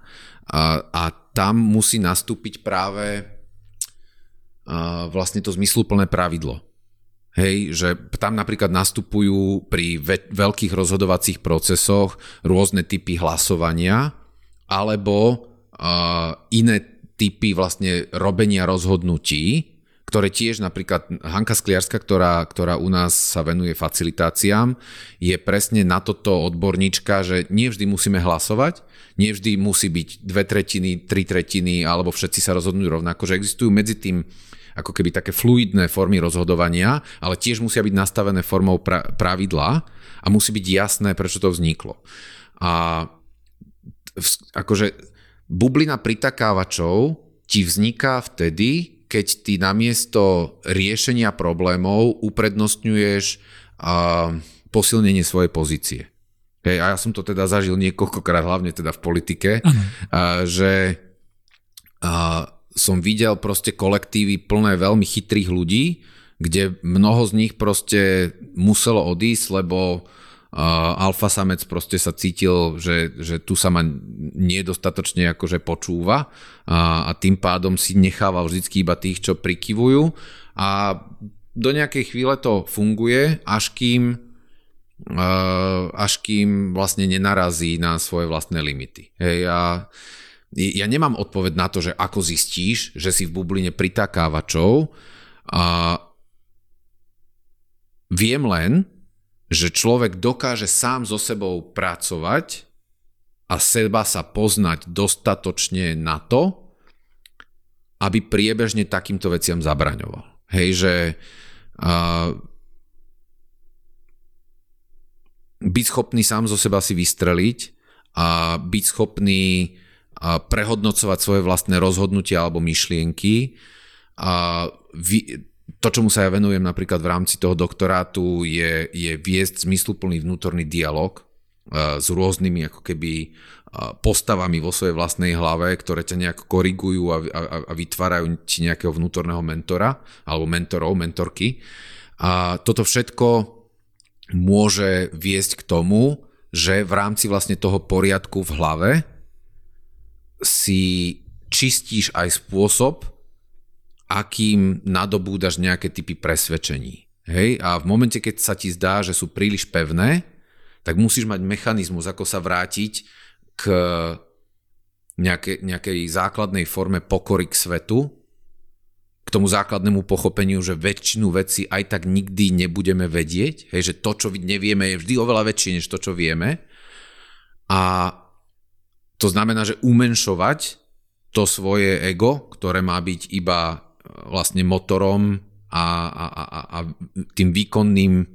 A, a tam musí nastúpiť práve uh, vlastne to zmysluplné pravidlo. Hej, že tam napríklad nastupujú pri ve- veľkých rozhodovacích procesoch rôzne typy hlasovania alebo uh, iné typy vlastne robenia rozhodnutí, ktoré tiež napríklad Hanka Skliarska, ktorá, ktorá u nás sa venuje facilitáciám, je presne na toto odborníčka, že nie vždy musíme hlasovať, nie vždy musí byť dve tretiny, tri tretiny alebo všetci sa rozhodnú rovnako, že existujú medzi tým ako keby také fluidné formy rozhodovania, ale tiež musia byť nastavené formou pra- pravidla a musí byť jasné, prečo to vzniklo. A akože bublina pritakávačov ti vzniká vtedy, keď ty namiesto riešenia problémov uprednostňuješ uh, posilnenie svojej pozície. Hej, a ja som to teda zažil niekoľkokrát, hlavne teda v politike, uh, že uh, som videl proste kolektívy plné veľmi chytrých ľudí, kde mnoho z nich proste muselo odísť, lebo alfa samec proste sa cítil, že, že tu sa ma nedostatočne akože počúva a, a tým pádom si nechával vždycky iba tých, čo prikyvujú a do nejakej chvíle to funguje, až kým uh, až kým vlastne nenarazí na svoje vlastné limity. Hej, a ja nemám odpoveď na to, že ako zistíš, že si v bubline pritakávačov a viem len, že človek dokáže sám so sebou pracovať a seba sa poznať dostatočne na to, aby priebežne takýmto veciam zabraňoval. Hej, že uh, byť schopný sám zo seba si vystreliť a byť schopný uh, prehodnocovať svoje vlastné rozhodnutia alebo myšlienky a vy, to, čomu sa ja venujem napríklad v rámci toho doktorátu, je, je viesť zmysluplný vnútorný dialog uh, s rôznymi ako keby uh, postavami vo svojej vlastnej hlave, ktoré ťa nejako korigujú a, a, a vytvárajú ti nejakého vnútorného mentora alebo mentorov, mentorky. A toto všetko môže viesť k tomu, že v rámci vlastne toho poriadku v hlave si čistíš aj spôsob, akým nadobúdaš nejaké typy presvedčení. Hej? A v momente, keď sa ti zdá, že sú príliš pevné, tak musíš mať mechanizmus, ako sa vrátiť k nejakej, nejakej základnej forme pokory k svetu, k tomu základnému pochopeniu, že väčšinu vecí aj tak nikdy nebudeme vedieť, hej, že to, čo nevieme, je vždy oveľa väčšie, než to, čo vieme. A to znamená, že umenšovať to svoje ego, ktoré má byť iba vlastne motorom a, a, a, a tým výkonným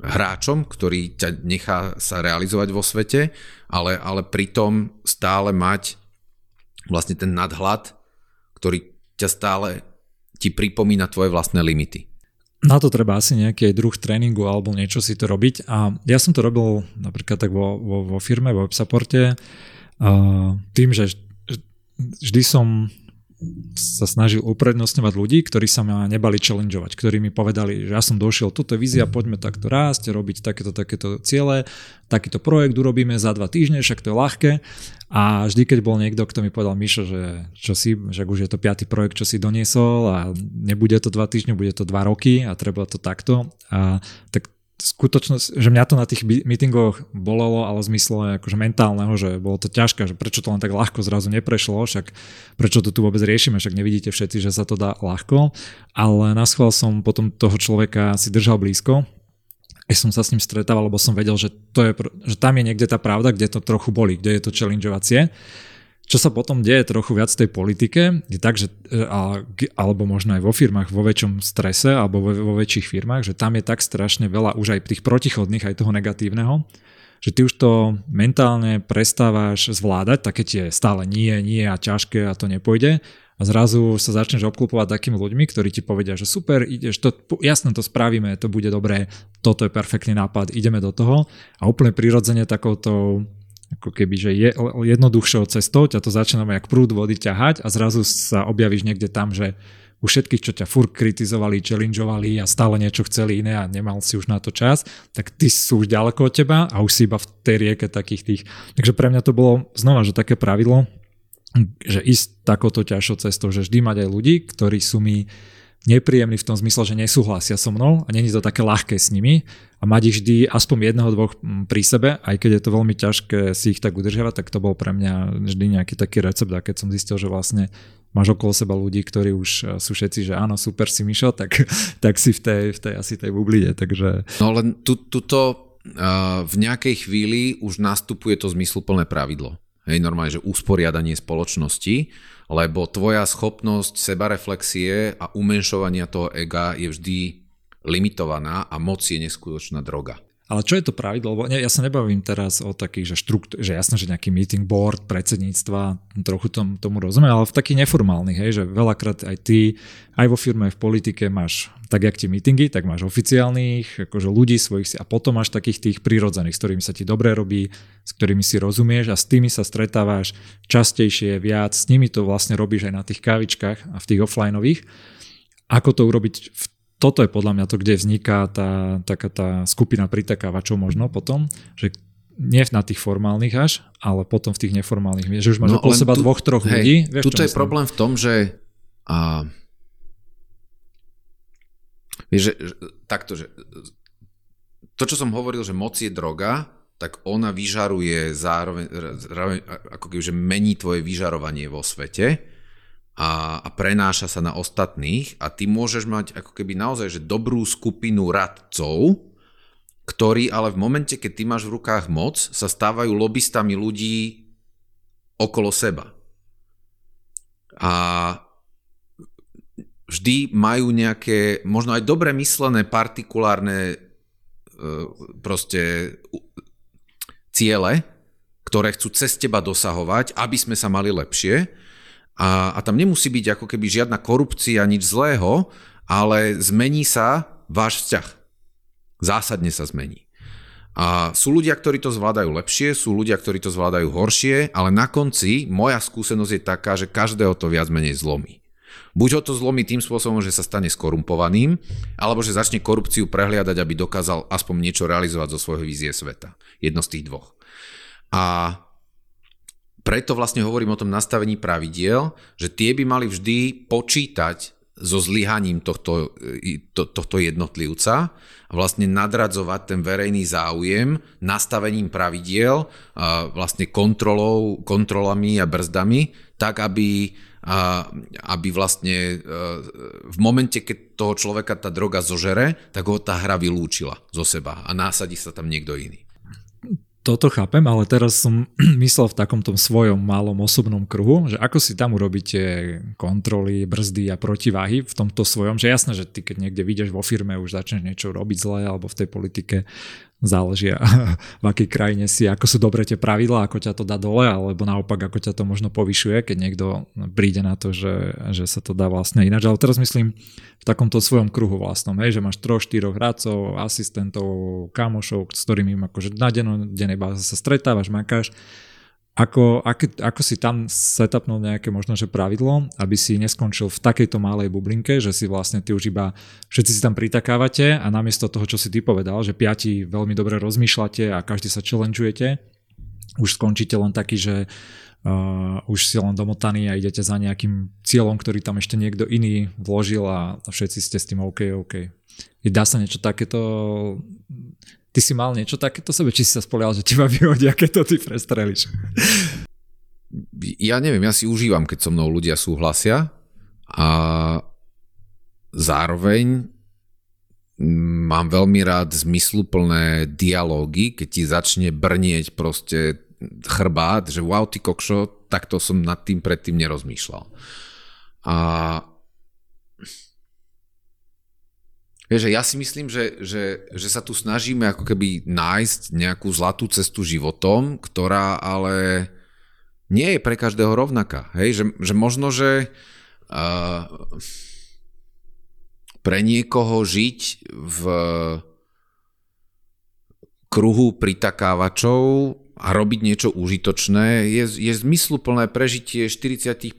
hráčom, ktorý ťa nechá sa realizovať vo svete, ale, ale pritom stále mať vlastne ten nadhľad, ktorý ťa stále ti pripomína tvoje vlastné limity. Na to treba asi nejaký druh tréningu alebo niečo si to robiť a ja som to robil napríklad tak vo, vo, vo firme, vo WebSupporte, tým, že vždy som sa snažil uprednostňovať ľudí, ktorí sa ma nebali challengeovať, ktorí mi povedali, že ja som došiel, toto je vízia, poďme takto rásť, robiť takéto, takéto ciele, takýto projekt urobíme za dva týždne, však to je ľahké. A vždy, keď bol niekto, kto mi povedal, Mišo, že čo si, že už je to piatý projekt, čo si doniesol a nebude to dva týždne, bude to dva roky a treba to takto, a tak skutočnosť, že mňa to na tých meetingoch bolelo, ale v zmysle akože mentálneho, že bolo to ťažké, že prečo to len tak ľahko zrazu neprešlo, však prečo to tu vôbec riešime, však nevidíte všetci, že sa to dá ľahko, ale na som potom toho človeka si držal blízko, keď som sa s ním stretával, lebo som vedel, že, to je, že tam je niekde tá pravda, kde to trochu boli, kde je to challengeovacie čo sa potom deje trochu viac v tej politike, je tak, že, e, alebo možno aj vo firmách vo väčšom strese alebo vo, vo väčších firmách, že tam je tak strašne veľa už aj tých protichodných, aj toho negatívneho, že ty už to mentálne prestávaš zvládať, také tie stále nie, nie a ťažké a to nepôjde. A zrazu sa začneš obklupovať takými ľuďmi, ktorí ti povedia, že super, ideš, to, jasne to spravíme, to bude dobré, toto je perfektný nápad, ideme do toho. A úplne prirodzene takouto ako keby, že je jednoduchšou cestou, ťa to začína jak prúd vody ťahať a zrazu sa objavíš niekde tam, že u všetkých, čo ťa furt kritizovali, challengeovali a stále niečo chceli iné a nemal si už na to čas, tak ty sú už ďaleko od teba a už si iba v tej rieke takých tých. Takže pre mňa to bolo znova, že také pravidlo, že ísť takouto ťažšou cestou, že vždy mať aj ľudí, ktorí sú mi nepríjemní v tom zmysle, že nesúhlasia so mnou a není to také ľahké s nimi. A mať ich vždy aspoň jedného, dvoch pri sebe, aj keď je to veľmi ťažké si ich tak udržiavať, tak to bol pre mňa vždy nejaký taký recept. A keď som zistil, že vlastne máš okolo seba ľudí, ktorí už e, sú všetci, že áno, super si Mišo, tak, tak si v tej, v tej asi tej bubline, takže... No len tu, tuto uh, v nejakej chvíli už nastupuje to zmysluplné pravidlo. Hej, normálne, že usporiadanie spoločnosti, lebo tvoja schopnosť sebareflexie a umenšovania toho ega je vždy limitovaná a moc je neskutočná droga. Ale čo je to pravidlo? Lebo ja sa nebavím teraz o takých, že, štrukt, že jasno, že nejaký meeting board, predsedníctva, trochu tom, tomu rozumiem, ale v takých neformálnych, hej, že veľakrát aj ty, aj vo firme, aj v politike máš tak jak ti meetingy, tak máš oficiálnych, akože ľudí svojich a potom máš takých tých prírodzených, s ktorými sa ti dobre robí, s ktorými si rozumieš a s tými sa stretávaš častejšie, viac, s nimi to vlastne robíš aj na tých kávičkách a v tých offlineových. Ako to urobiť v toto je podľa mňa to, kde vzniká tá, taká tá skupina pritakávačov možno potom, že nie na tých formálnych až, ale potom v tých neformálnych, že už máš no, okolo seba tu, dvoch, troch hej, ľudí. Vieš, tuto je myslím? problém v tom, že a, vieš, že, takto, že to, čo som hovoril, že moc je droga, tak ona vyžaruje zároveň, zároveň ako keby, že mení tvoje vyžarovanie vo svete a, a prenáša sa na ostatných a ty môžeš mať ako keby naozaj že dobrú skupinu radcov, ktorí ale v momente, keď ty máš v rukách moc, sa stávajú lobbystami ľudí okolo seba. A vždy majú nejaké, možno aj dobre myslené, partikulárne e, proste ciele, ktoré chcú cez teba dosahovať, aby sme sa mali lepšie a, a tam nemusí byť ako keby žiadna korupcia, nič zlého, ale zmení sa váš vzťah. Zásadne sa zmení. A sú ľudia, ktorí to zvládajú lepšie, sú ľudia, ktorí to zvládajú horšie, ale na konci moja skúsenosť je taká, že každého to viac menej zlomí. Buď ho to zlomí tým spôsobom, že sa stane skorumpovaným, alebo že začne korupciu prehliadať, aby dokázal aspoň niečo realizovať zo svojho vízie sveta. Jedno z tých dvoch. A preto vlastne hovorím o tom nastavení pravidiel, že tie by mali vždy počítať so zlyhaním tohto, to, tohto jednotlivca a vlastne nadradzovať ten verejný záujem nastavením pravidiel, a vlastne kontrolou, kontrolami a brzdami, tak aby, a, aby vlastne e, v momente, keď toho človeka tá droga zožere, tak ho tá hra vylúčila zo seba a násadí sa tam niekto iný toto chápem, ale teraz som myslel v takom tom svojom malom osobnom kruhu, že ako si tam urobíte kontroly, brzdy a protiváhy v tomto svojom, že jasné, že ty keď niekde vidieš vo firme už začneš niečo robiť zle alebo v tej politike záleží v akej krajine si, ako sú dobre tie pravidlá, ako ťa to dá dole, alebo naopak ako ťa to možno povyšuje, keď niekto príde na to, že, že sa to dá vlastne ináč. Ale teraz myslím v takomto svojom kruhu vlastnom, hej, že máš troch, štyroch hradcov, asistentov, kamošov, s ktorými akože na dennej báze sa stretávaš, makáš ako, ako, ako si tam setupnul nejaké možno, že pravidlo, aby si neskončil v takejto malej bublinke, že si vlastne ty už iba, všetci si tam pritakávate a namiesto toho, čo si ty povedal, že piati veľmi dobre rozmýšľate a každý sa challengeujete, už skončíte len taký, že uh, už si len domotaný a idete za nejakým cieľom, ktorý tam ešte niekto iný vložil a všetci ste s tým OK, OK. Dá sa niečo takéto Ty si mal niečo takéto sebe, či si sa spolial, že teba vyhodia, keď to ty prestreliš? Ja neviem, ja si užívam, keď so mnou ľudia súhlasia a zároveň mám veľmi rád zmysluplné dialógy, keď ti začne brnieť proste chrbát, že wow, ty kokšo, takto som nad tým predtým nerozmýšľal. A Vieš, ja si myslím, že, že, že sa tu snažíme ako keby nájsť nejakú zlatú cestu životom, ktorá ale nie je pre každého rovnaká. Hej? Že, že možno, že uh, pre niekoho žiť v kruhu pritakávačov a robiť niečo užitočné je, je zmysluplné prežitie 40-50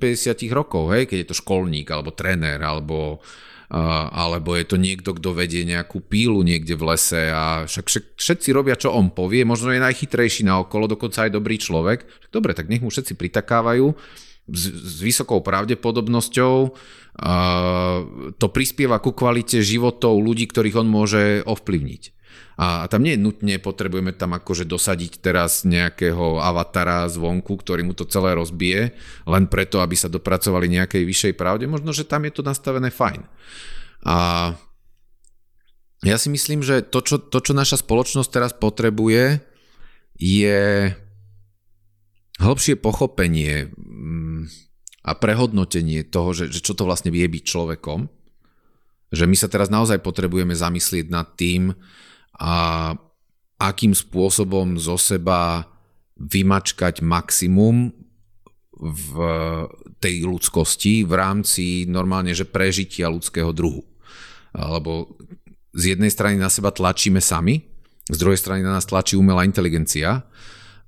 rokov, hej? keď je to školník, alebo tréner, alebo alebo je to niekto, kto vedie nejakú pílu niekde v lese a však, všetci robia, čo on povie, možno je najchytrejší na okolo, dokonca aj dobrý človek. Dobre, tak nech mu všetci pritakávajú s, s vysokou pravdepodobnosťou. To prispieva ku kvalite životov ľudí, ktorých on môže ovplyvniť. A tam nie nutne potrebujeme tam akože dosadiť teraz nejakého avatara zvonku, ktorý mu to celé rozbije, len preto, aby sa dopracovali nejakej vyššej pravde. Možno, že tam je to nastavené fajn. A ja si myslím, že to, čo, to, čo naša spoločnosť teraz potrebuje, je hĺbšie pochopenie mm, a prehodnotenie toho, že, že čo to vlastne vie byť človekom, že my sa teraz naozaj potrebujeme zamyslieť nad tým, a akým spôsobom zo seba vymačkať maximum v tej ľudskosti v rámci normálne, že prežitia ľudského druhu. Lebo z jednej strany na seba tlačíme sami, z druhej strany na nás tlačí umelá inteligencia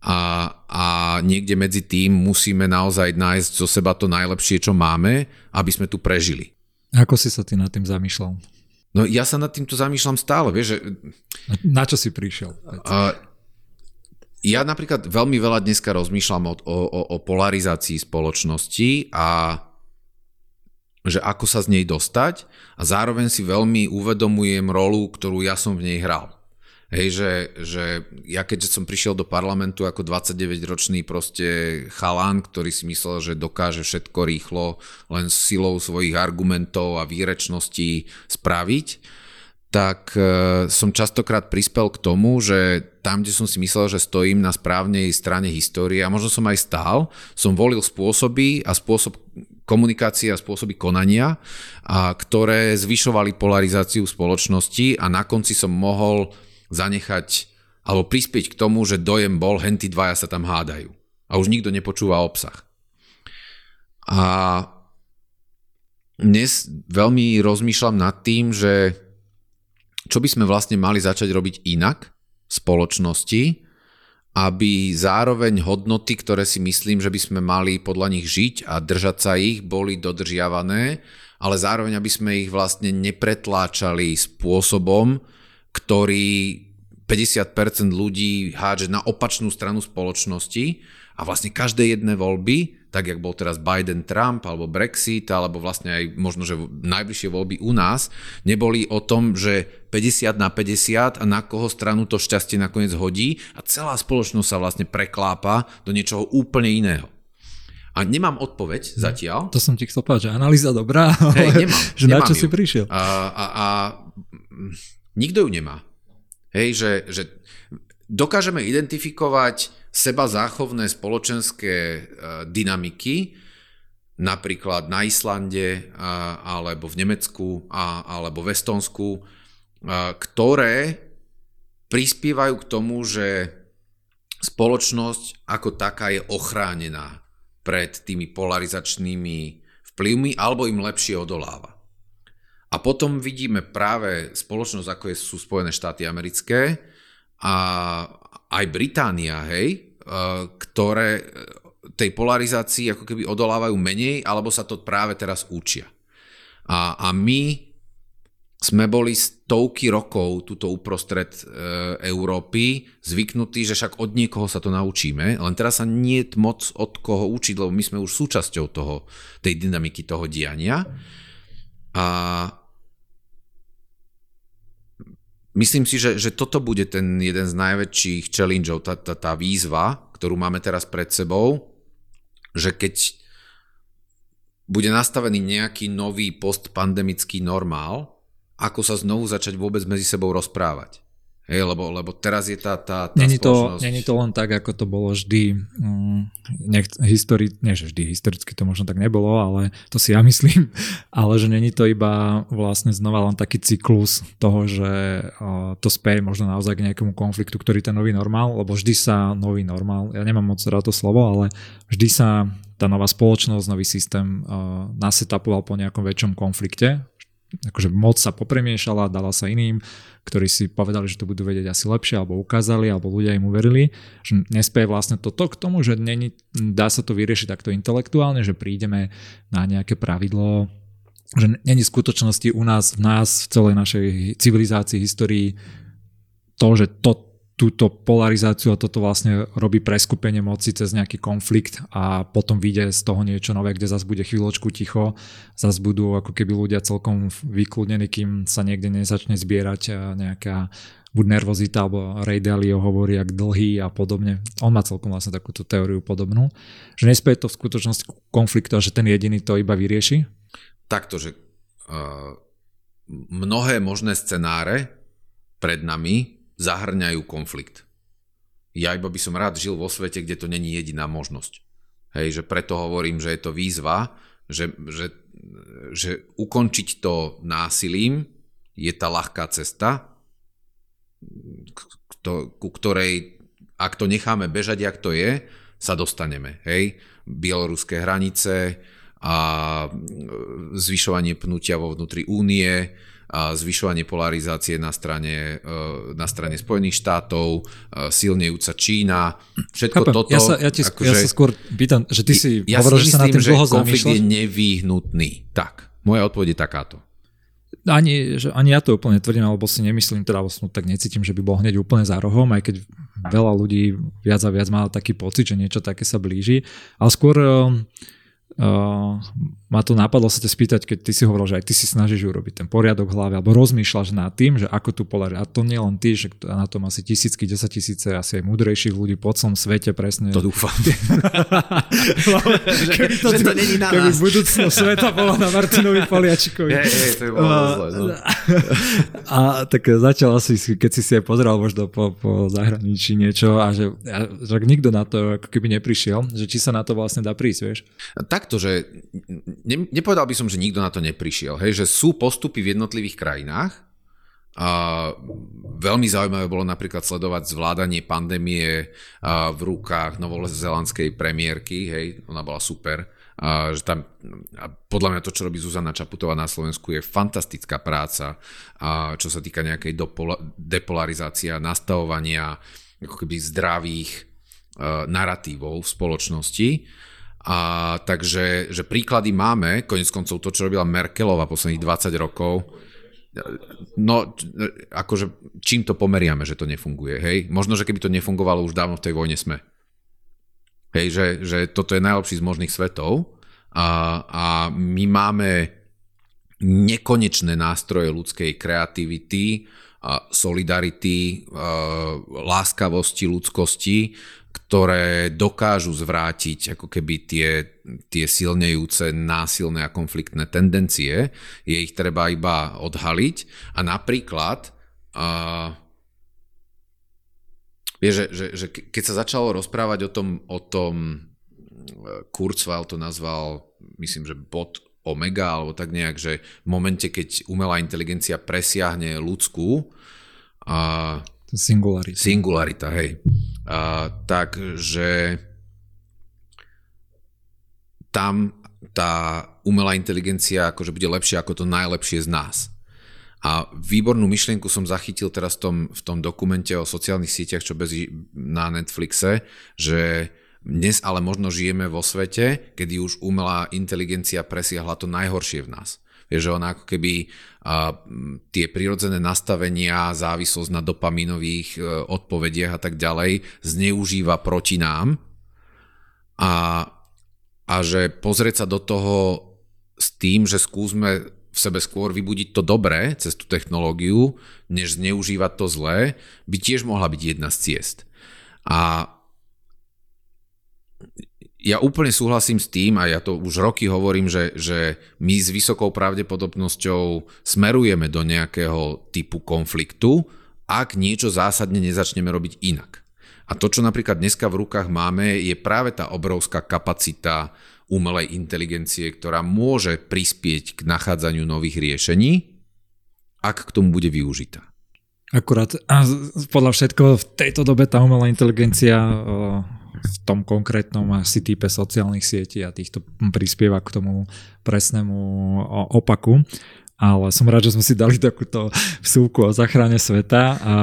a, a niekde medzi tým musíme naozaj nájsť zo seba to najlepšie, čo máme, aby sme tu prežili. Ako si sa ty nad tým zamýšľal? No ja sa nad týmto zamýšľam stále, vieš, že... Na čo si prišiel? Uh, ja napríklad veľmi veľa dneska rozmýšľam o, o, o polarizácii spoločnosti a že ako sa z nej dostať a zároveň si veľmi uvedomujem rolu, ktorú ja som v nej hral. Hej, že, že ja keďže som prišiel do parlamentu ako 29-ročný proste chalán, ktorý si myslel, že dokáže všetko rýchlo len silou svojich argumentov a výrečností spraviť, tak e, som častokrát prispel k tomu, že tam, kde som si myslel, že stojím na správnej strane histórie a možno som aj stál, som volil spôsoby a spôsob komunikácie a spôsoby konania, a ktoré zvyšovali polarizáciu spoločnosti a na konci som mohol zanechať alebo prispieť k tomu, že dojem bol, henty dvaja sa tam hádajú. A už nikto nepočúva obsah. A dnes veľmi rozmýšľam nad tým, že čo by sme vlastne mali začať robiť inak v spoločnosti, aby zároveň hodnoty, ktoré si myslím, že by sme mali podľa nich žiť a držať sa ich, boli dodržiavané, ale zároveň aby sme ich vlastne nepretláčali spôsobom, ktorý 50% ľudí hádže na opačnú stranu spoločnosti a vlastne každé jedné voľby, tak jak bol teraz Biden, Trump alebo Brexit, alebo vlastne aj možno, že najbližšie voľby u nás, neboli o tom, že 50 na 50 a na koho stranu to šťastie nakoniec hodí a celá spoločnosť sa vlastne preklápa do niečoho úplne iného. A nemám odpoveď zatiaľ. To som ti chcel povedať, že analýza dobrá, ale hey, nemám, že nemám na čo ju. si prišiel. A, a, a nikto ju nemá. Hej, že, že dokážeme identifikovať seba záchovné spoločenské e, dynamiky, napríklad na Islande alebo v Nemecku alebo v Estonsku, e, ktoré prispievajú k tomu, že spoločnosť ako taká je ochránená pred tými polarizačnými vplyvmi alebo im lepšie odoláva. A potom vidíme práve spoločnosť, ako je, sú Spojené štáty americké a aj Británia, hej, e, ktoré e, tej polarizácii ako keby odolávajú menej, alebo sa to práve teraz učia. A, a my sme boli stovky rokov tuto uprostred e, Európy zvyknutí, že však od niekoho sa to naučíme, len teraz sa nie je moc od koho učiť, lebo my sme už súčasťou toho, tej dynamiky toho diania. A Myslím si, že, že toto bude ten jeden z najväčších challengeov, tá, tá, tá výzva, ktorú máme teraz pred sebou, že keď bude nastavený nejaký nový postpandemický normál, ako sa znovu začať vôbec medzi sebou rozprávať. Hej, lebo, lebo teraz je tá, tá, tá není, to, není to len tak, ako to bolo vždy, mm, nech, histori, nie že vždy, historicky to možno tak nebolo, ale to si ja myslím, ale že není to iba vlastne znova len taký cyklus toho, že uh, to speje možno naozaj k nejakému konfliktu, ktorý ten nový normál, lebo vždy sa nový normál, ja nemám moc rád to slovo, ale vždy sa tá nová spoločnosť, nový systém uh, nasetapoval po nejakom väčšom konflikte, akože moc sa popremiešala, dala sa iným, ktorí si povedali, že to budú vedieť asi lepšie, alebo ukázali, alebo ľudia im uverili, že nespieje vlastne toto k tomu, že není, dá sa to vyriešiť takto intelektuálne, že prídeme na nejaké pravidlo, že není v skutočnosti u nás, v nás, v celej našej civilizácii, histórii to, že to túto polarizáciu a toto vlastne robí preskupenie moci cez nejaký konflikt a potom vyjde z toho niečo nové, kde zase bude chvíľočku ticho, zase budú ako keby ľudia celkom vykludnení, kým sa niekde nezačne zbierať nejaká buď nervozita, alebo Ray Dalio hovorí jak dlhý a podobne. On má celkom vlastne takúto teóriu podobnú, že nespieje to v skutočnosti konfliktu a že ten jediný to iba vyrieši? Takto, že uh, mnohé možné scenáre pred nami zahrňajú konflikt. Ja iba by som rád žil vo svete, kde to není jediná možnosť. Hej, že preto hovorím, že je to výzva, že, že, že ukončiť to násilím je tá ľahká cesta, ku ktorej, ak to necháme bežať, jak to je, sa dostaneme. Hej? Bieloruské hranice a zvyšovanie pnutia vo vnútri únie, zvyšovanie polarizácie na strane, e, na strane Spojených štátov, e, silnejúca Čína, všetko Chápem. toto... Ja sa, ja, ti, akože, ja sa skôr pýtam, že ty si ja hovoril, že sa na tým dlho konflikt zamýšľaš? je nevyhnutný. Tak, moja odpoveď je takáto. Ani, že ani ja to úplne tvrdím, alebo si nemyslím, teda vlastne tak necítim, že by bol hneď úplne za rohom, aj keď veľa ľudí viac a viac má taký pocit, že niečo také sa blíži. Ale skôr Uh, ma to napadlo sa ťa spýtať, keď ty si hovoril, že aj ty si snažíš urobiť ten poriadok v hlave, alebo rozmýšľaš nad tým, že ako tu polariť. A to nie len ty, že na tom asi tisícky, desať tisíce, asi aj múdrejších ľudí po celom svete presne. To dúfam. keby to, že to není na keby nás. budúcnosť sveta bola na Martinovi Poliačikovi. Hej, hej, to je bolo zle, no. A tak začal asi, keď si si aj pozeral možno po, po zahraničí niečo a že, a, že nikto na to ako keby neprišiel, že či sa na to vlastne dá prísť, vieš? Tak takto, že ne, nepovedal by som, že nikto na to neprišiel. Hej, že sú postupy v jednotlivých krajinách. A veľmi zaujímavé bolo napríklad sledovať zvládanie pandémie v rukách novozelandskej premiérky. Hej, ona bola super. A, že tam, a podľa mňa to, čo robí Zuzana Čaputová na Slovensku, je fantastická práca, a čo sa týka nejakej dopola, depolarizácia, nastavovania ako keby zdravých narratívov v spoločnosti. A takže že príklady máme, konec koncov to, čo robila Merkelová posledných 20 rokov, no akože čím to pomeriame, že to nefunguje, hej? Možno, že keby to nefungovalo, už dávno v tej vojne sme. Hej, že, že toto je najlepší z možných svetov a, a my máme nekonečné nástroje ľudskej kreativity, solidarity, láskavosti, ľudskosti, ktoré dokážu zvrátiť ako keby tie, tie silnejúce násilné a konfliktné tendencie. Je ich treba iba odhaliť a napríklad uh, vie, že, že, že keď sa začalo rozprávať o tom, o tom Kurzweil to nazval, myslím, že bod omega, alebo tak nejak, že v momente, keď umelá inteligencia presiahne ľudskú, a Singularita. Singularita, hej. A, takže tam tá umelá inteligencia akože bude lepšia ako to najlepšie z nás. A výbornú myšlienku som zachytil teraz v tom, v tom dokumente o sociálnych sieťach, čo beží na Netflixe, že dnes ale možno žijeme vo svete, kedy už umelá inteligencia presiahla to najhoršie v nás. Vieš, že ona ako keby tie prirodzené nastavenia, závislosť na dopaminových e, odpovediach a tak ďalej zneužíva proti nám a, a že pozrieť sa do toho s tým, že skúsme v sebe skôr vybudiť to dobré cez tú technológiu, než zneužívať to zlé, by tiež mohla byť jedna z ciest. A ja úplne súhlasím s tým, a ja to už roky hovorím, že, že my s vysokou pravdepodobnosťou smerujeme do nejakého typu konfliktu, ak niečo zásadne nezačneme robiť inak. A to, čo napríklad dneska v rukách máme, je práve tá obrovská kapacita umelej inteligencie, ktorá môže prispieť k nachádzaniu nových riešení, ak k tomu bude využitá. Akurát a podľa všetko v tejto dobe tá umelá inteligencia v tom konkrétnom asi type sociálnych sietí a týchto prispieva k tomu presnému opaku. Ale som rád, že sme si dali takúto vsúku o zachrane sveta a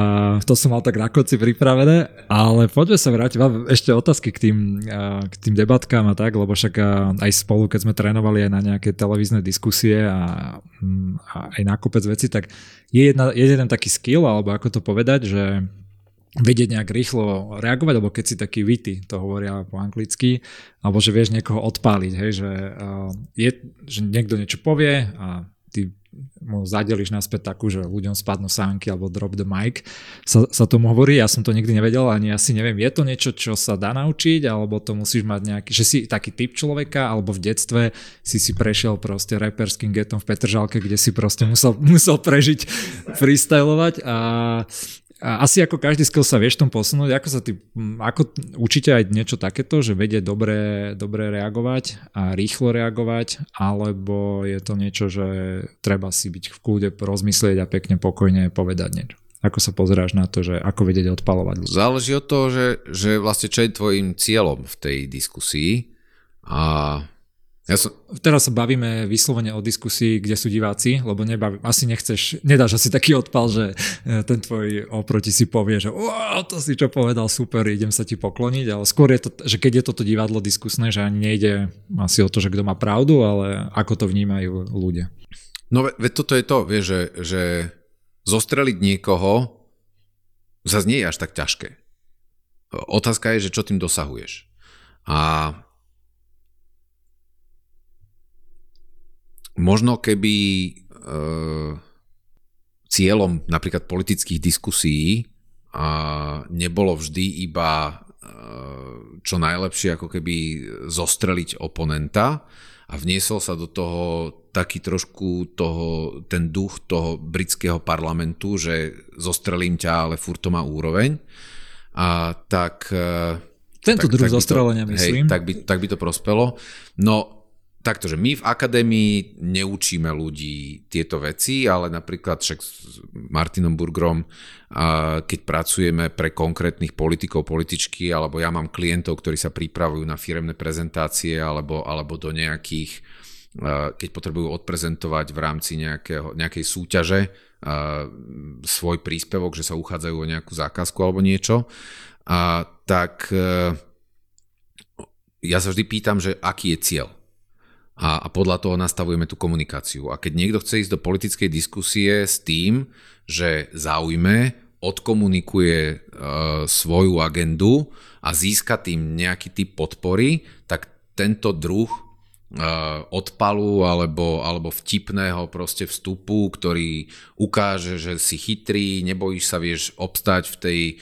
to som mal tak na konci pripravené, ale poďme sa vrátiť, mám ešte otázky k tým, k tým debatkám a tak, lebo však aj spolu, keď sme trénovali aj na nejaké televízne diskusie a, a aj na kopec veci, tak je, jedna, je jeden taký skill, alebo ako to povedať, že vedieť nejak rýchlo reagovať, alebo keď si taký vity, to hovoria po anglicky, alebo že vieš niekoho odpáliť, hej, že, uh, je, že niekto niečo povie a ty mu zadeliš naspäť takú, že ľuďom spadnú sánky alebo drop the mic, sa, sa tomu hovorí, ja som to nikdy nevedel, ani asi neviem, je to niečo, čo sa dá naučiť, alebo to musíš mať nejaký, že si taký typ človeka, alebo v detstve si si prešiel proste reperským getom v Petržalke, kde si proste musel, musel prežiť freestylovať a asi ako každý skill sa vieš tom posunúť, ako sa ty, ako učíte aj niečo takéto, že vedie dobre, dobre reagovať a rýchlo reagovať, alebo je to niečo, že treba si byť v kľude, rozmyslieť a pekne, pokojne povedať niečo? Ako sa pozeráš na to, že ako vedieť odpalovať? Záleží od toho, že, že vlastne čo je tvojim cieľom v tej diskusii a ja som... Teraz sa bavíme vyslovene o diskusii, kde sú diváci, lebo nebaví, asi nechceš, nedáš asi taký odpal, že e, ten tvoj oproti si povie, že to si čo povedal, super, idem sa ti pokloniť, ale skôr je to, že keď je toto divadlo diskusné, že ani nejde asi o to, že kto má pravdu, ale ako to vnímajú ľudia. No veď toto je to, vieš, že, že zostreliť niekoho zase nie je až tak ťažké. Otázka je, že čo tým dosahuješ. A Možno keby e, cieľom napríklad politických diskusí a nebolo vždy iba e, čo najlepšie ako keby zostreliť oponenta a vniesol sa do toho taký trošku toho, ten duch toho britského parlamentu, že zostrelím ťa, ale furt to má úroveň. A tak... E, Tento tak, druh tak zostrelenia, myslím. Hej, tak, by, tak by to prospelo. No takto, že my v akadémii neučíme ľudí tieto veci, ale napríklad však s Martinom Burgrom, keď pracujeme pre konkrétnych politikov, političky, alebo ja mám klientov, ktorí sa pripravujú na firemné prezentácie alebo, alebo do nejakých, keď potrebujú odprezentovať v rámci nejakého, nejakej súťaže svoj príspevok, že sa uchádzajú o nejakú zákazku alebo niečo, tak e, ja sa vždy pýtam, že aký je cieľ a, a podľa toho nastavujeme tú komunikáciu. A keď niekto chce ísť do politickej diskusie s tým, že zaujme, odkomunikuje e, svoju agendu a získa tým nejaký typ podpory, tak tento druh e, odpalu alebo, alebo vtipného proste vstupu, ktorý ukáže, že si chytrý, nebojíš sa, vieš obstať v tej e,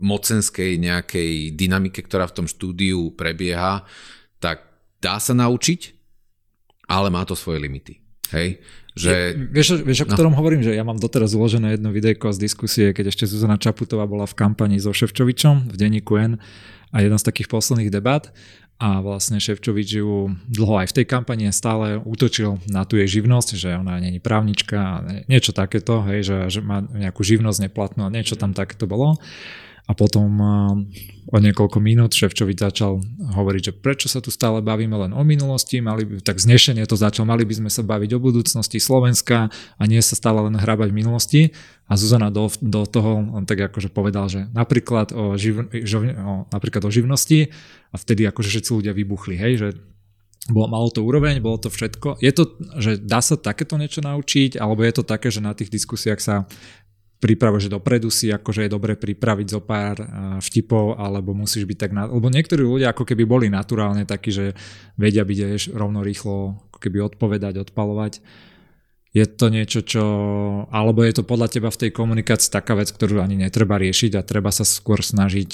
mocenskej nejakej dynamike, ktorá v tom štúdiu prebieha, tak dá sa naučiť, ale má to svoje limity. Hej? Že... Je, vieš, vieš, o no. ktorom hovorím, že ja mám doteraz uložené jedno videjko z diskusie, keď ešte Zuzana Čaputová bola v kampani so Ševčovičom v denníku N a jeden z takých posledných debat a vlastne Ševčovič ju dlho aj v tej kampani stále útočil na tú jej živnosť, že ona není právnička, niečo takéto, hej, že, že má nejakú živnosť neplatnú a niečo tam takéto bolo. A potom o niekoľko minút Ševčovič začal hovoriť, že prečo sa tu stále bavíme len o minulosti, mali tak znešenie to začal, mali by sme sa baviť o budúcnosti Slovenska a nie sa stále len hrabať v minulosti. A Zuzana do, do toho on tak akože povedal, že napríklad o, živ, živ, o, napríklad o živnosti a vtedy akože všetci ľudia vybuchli, hej, že bolo, malo to úroveň, bolo to všetko. Je to, že dá sa takéto niečo naučiť, alebo je to také, že na tých diskusiách sa príprava, že dopredu si akože je dobre pripraviť zo pár vtipov, alebo musíš byť tak, na, lebo niektorí ľudia ako keby boli naturálne takí, že vedia byť aj rovno rýchlo ako keby odpovedať, odpalovať. Je to niečo, čo, alebo je to podľa teba v tej komunikácii taká vec, ktorú ani netreba riešiť a treba sa skôr snažiť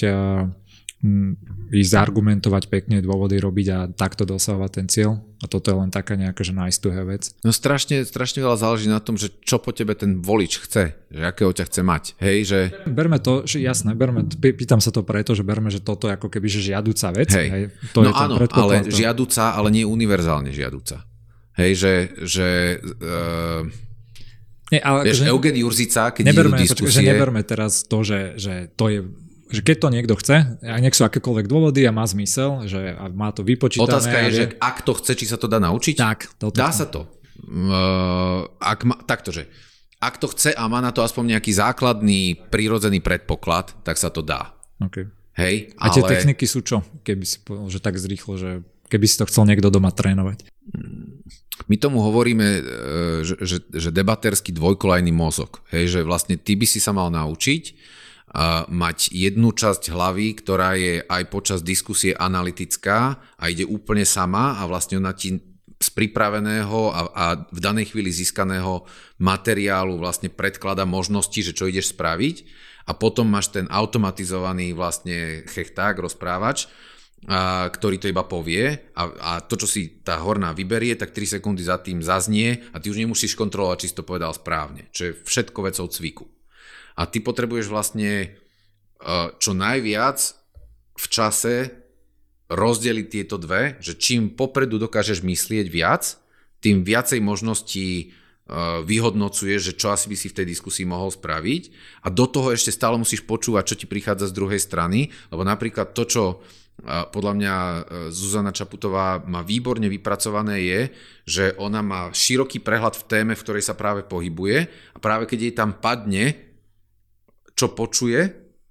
ísť argumentovať pekne, dôvody robiť a takto dosahovať ten cieľ. A toto je len taká nejaká, že nice to have vec. No strašne, strašne veľa záleží na tom, že čo po tebe ten volič chce, že akého ťa chce mať. Hej, že... Berme to, že jasné, berme, pýtam sa to preto, že berme, že toto je ako keby že žiaduca vec. Hej. hej to no je áno, ale to... žiaduca, ale nie univerzálne žiaduca. Hej, že, že uh... Nie, ale Vieš, že, Eugen Jurzica, keď neberme, diskusie... Počkej, že neberme teraz to, že, že to je že keď to niekto chce, a nech sú akékoľvek dôvody a má zmysel, že má to vypočítané. Otázka je, že ak to chce, či sa to dá naučiť? Tak. Toto dá sa to. Uh, ak ma, takto, že ak to chce a má na to aspoň nejaký základný prírodzený predpoklad, tak sa to dá. Okay. Hej, a ale... tie techniky sú čo? Keby si povedal, že tak zrýchlo, že keby si to chcel niekto doma trénovať. My tomu hovoríme, e, že, že, že debaterský dvojkolajný mozog. Hej, že vlastne ty by si sa mal naučiť mať jednu časť hlavy, ktorá je aj počas diskusie analytická a ide úplne sama a vlastne ona ti z pripraveného a, a v danej chvíli získaného materiálu vlastne predklada možnosti, že čo ideš spraviť a potom máš ten automatizovaný vlastne chechták, rozprávač, a, ktorý to iba povie a, a to, čo si tá horná vyberie, tak 3 sekundy za tým zaznie a ty už nemusíš kontrolovať, či si to povedal správne, čo je všetko vecou cviku. A ty potrebuješ vlastne e, čo najviac v čase rozdeliť tieto dve, že čím popredu dokážeš myslieť viac, tým viacej možností vyhodnocuje, že čo asi by si v tej diskusii mohol spraviť. A do toho ešte stále musíš počúvať, čo ti prichádza z druhej strany, lebo napríklad to, čo podľa mňa e, Zuzana Čaputová má výborne vypracované je, že ona má široký prehľad v téme, v ktorej sa práve pohybuje. A práve keď jej tam padne, čo počuje,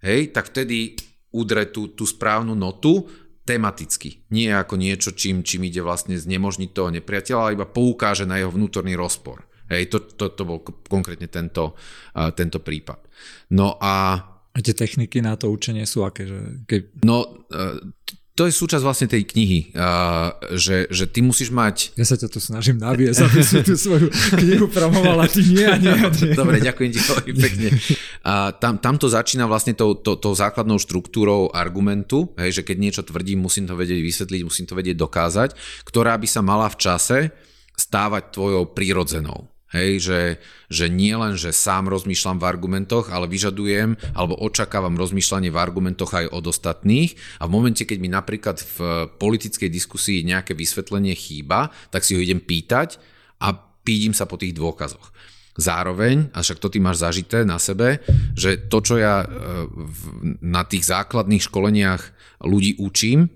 hej, tak vtedy udre tú, tú správnu notu tematicky. Nie ako niečo, čím, čím ide vlastne znemožniť toho nepriateľa, ale iba poukáže na jeho vnútorný rozpor. Hej, to, to, to bol konkrétne tento, uh, tento prípad. No a... A tie techniky na to učenie sú aké? Že keď... No, uh, to je súčasť vlastne tej knihy, uh, že, že ty musíš mať... Ja sa ťa tu snažím naviesť, aby si tú svoju knihu promovala, ty nie a nie. nie. Dobre, ďakujem ti veľmi pekne. A tam, tam to začína vlastne tou, to, tou základnou štruktúrou argumentu, hej, že keď niečo tvrdím, musím to vedieť vysvetliť, musím to vedieť dokázať, ktorá by sa mala v čase stávať tvojou prírodzenou. Hej, že, že nie len, že sám rozmýšľam v argumentoch, ale vyžadujem alebo očakávam rozmýšľanie v argumentoch aj od ostatných a v momente, keď mi napríklad v politickej diskusii nejaké vysvetlenie chýba, tak si ho idem pýtať a pídim sa po tých dôkazoch. Zároveň, a však to ty máš zažité na sebe, že to, čo ja e, na tých základných školeniach ľudí učím,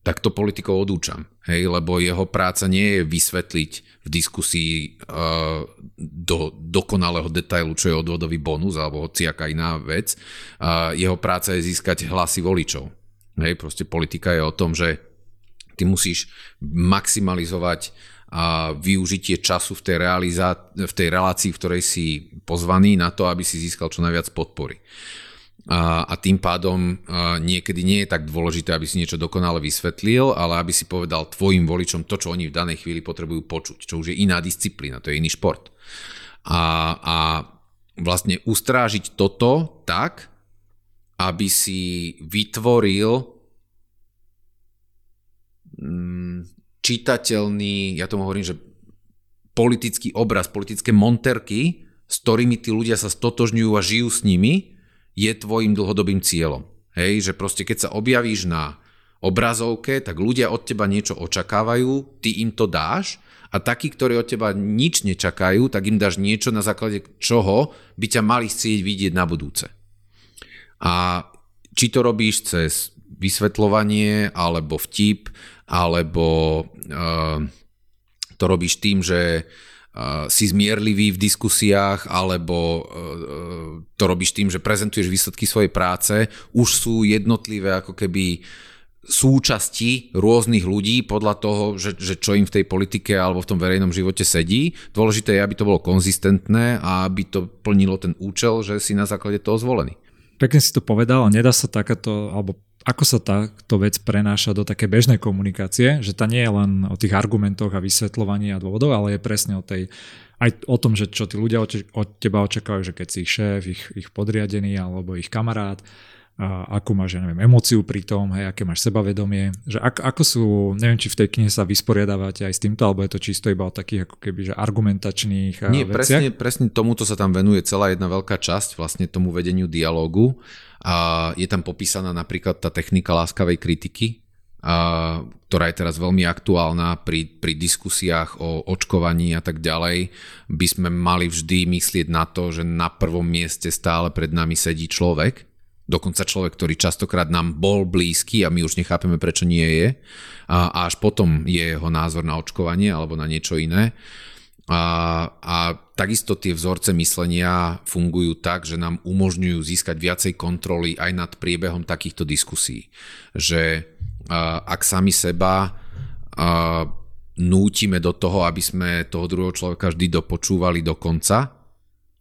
tak to politikov odúčam. Hej, lebo jeho práca nie je vysvetliť v diskusii uh, do dokonalého detailu, čo je odvodový bonus alebo hociaká iná vec. Uh, jeho práca je získať hlasy voličov. Hej, proste politika je o tom, že ty musíš maximalizovať a využitie času v tej, realiza- v tej relácii, v ktorej si pozvaný na to, aby si získal čo najviac podpory a, a tým pádom a niekedy nie je tak dôležité, aby si niečo dokonale vysvetlil, ale aby si povedal tvojim voličom to, čo oni v danej chvíli potrebujú počuť, čo už je iná disciplína, to je iný šport. A, a vlastne ustrážiť toto tak, aby si vytvoril mm, čitateľný, ja tomu hovorím, že politický obraz, politické monterky, s ktorými tí ľudia sa stotožňujú a žijú s nimi, je tvojim dlhodobým cieľom. Hej, že proste keď sa objavíš na obrazovke, tak ľudia od teba niečo očakávajú, ty im to dáš a takí, ktorí od teba nič nečakajú, tak im dáš niečo, na základe čoho by ťa mali chcieť vidieť na budúce. A či to robíš cez vysvetľovanie, alebo vtip, alebo uh, to robíš tým, že si zmierlivý v diskusiách, alebo e, e, to robíš tým, že prezentuješ výsledky svojej práce, už sú jednotlivé ako keby súčasti rôznych ľudí podľa toho, že, že čo im v tej politike alebo v tom verejnom živote sedí. Dôležité je, aby to bolo konzistentné a aby to plnilo ten účel, že si na základe toho zvolený. Pekne si to povedal, nedá sa takáto, alebo ako sa táto vec prenáša do také bežnej komunikácie, že tá nie je len o tých argumentoch a vysvetľovaní a dôvodov, ale je presne o tej, aj o tom, že čo tí ľudia od teba očakávajú, že keď si ich šéf, ich, ich podriadený alebo ich kamarát, a akú máš, ja neviem, emóciu pri tom, hej, aké máš sebavedomie, že ak, ako sú, neviem, či v tej knihe sa vysporiadávate aj s týmto, alebo je to čisto iba o takých ako keby, že argumentačných Nie, veciach? presne, presne tomuto sa tam venuje celá jedna veľká časť, vlastne tomu vedeniu dialógu. A je tam popísaná napríklad tá technika láskavej kritiky, a, ktorá je teraz veľmi aktuálna pri, pri diskusiách o očkovaní a tak ďalej, by sme mali vždy myslieť na to, že na prvom mieste stále pred nami sedí človek, dokonca človek, ktorý častokrát nám bol blízky a my už nechápeme, prečo nie je. A, až potom je jeho názor na očkovanie alebo na niečo iné. A, a takisto tie vzorce myslenia fungujú tak, že nám umožňujú získať viacej kontroly aj nad priebehom takýchto diskusí. Že a, ak sami seba a, nútime do toho, aby sme toho druhého človeka vždy dopočúvali do konca,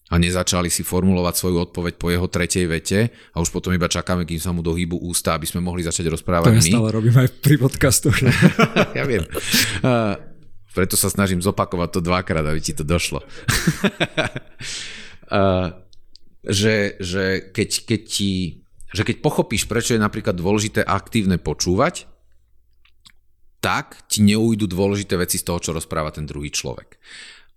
a nezačali si formulovať svoju odpoveď po jeho tretej vete a už potom iba čakáme, kým sa mu dohýbu ústa, aby sme mohli začať rozprávať to my. To stále robím aj pri podcastoch. ja viem. Uh, preto sa snažím zopakovať to dvakrát, aby ti to došlo. uh, že, že, keď, keď ti, že keď pochopíš, prečo je napríklad dôležité aktívne počúvať, tak ti neujdu dôležité veci z toho, čo rozpráva ten druhý človek.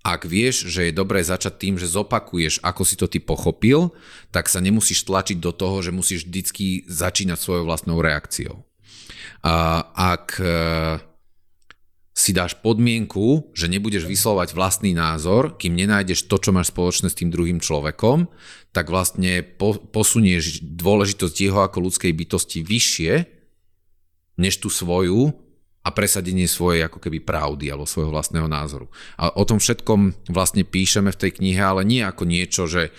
Ak vieš, že je dobré začať tým, že zopakuješ, ako si to ty pochopil, tak sa nemusíš tlačiť do toho, že musíš vždycky začínať svojou vlastnou reakciou. A ak e, si dáš podmienku, že nebudeš vyslovať vlastný názor, kým nenájdeš to, čo máš spoločné s tým druhým človekom, tak vlastne po, posunieš dôležitosť jeho ako ľudskej bytosti vyššie, než tú svoju a presadenie svojej ako keby pravdy alebo svojho vlastného názoru. A o tom všetkom vlastne píšeme v tej knihe, ale nie ako niečo, že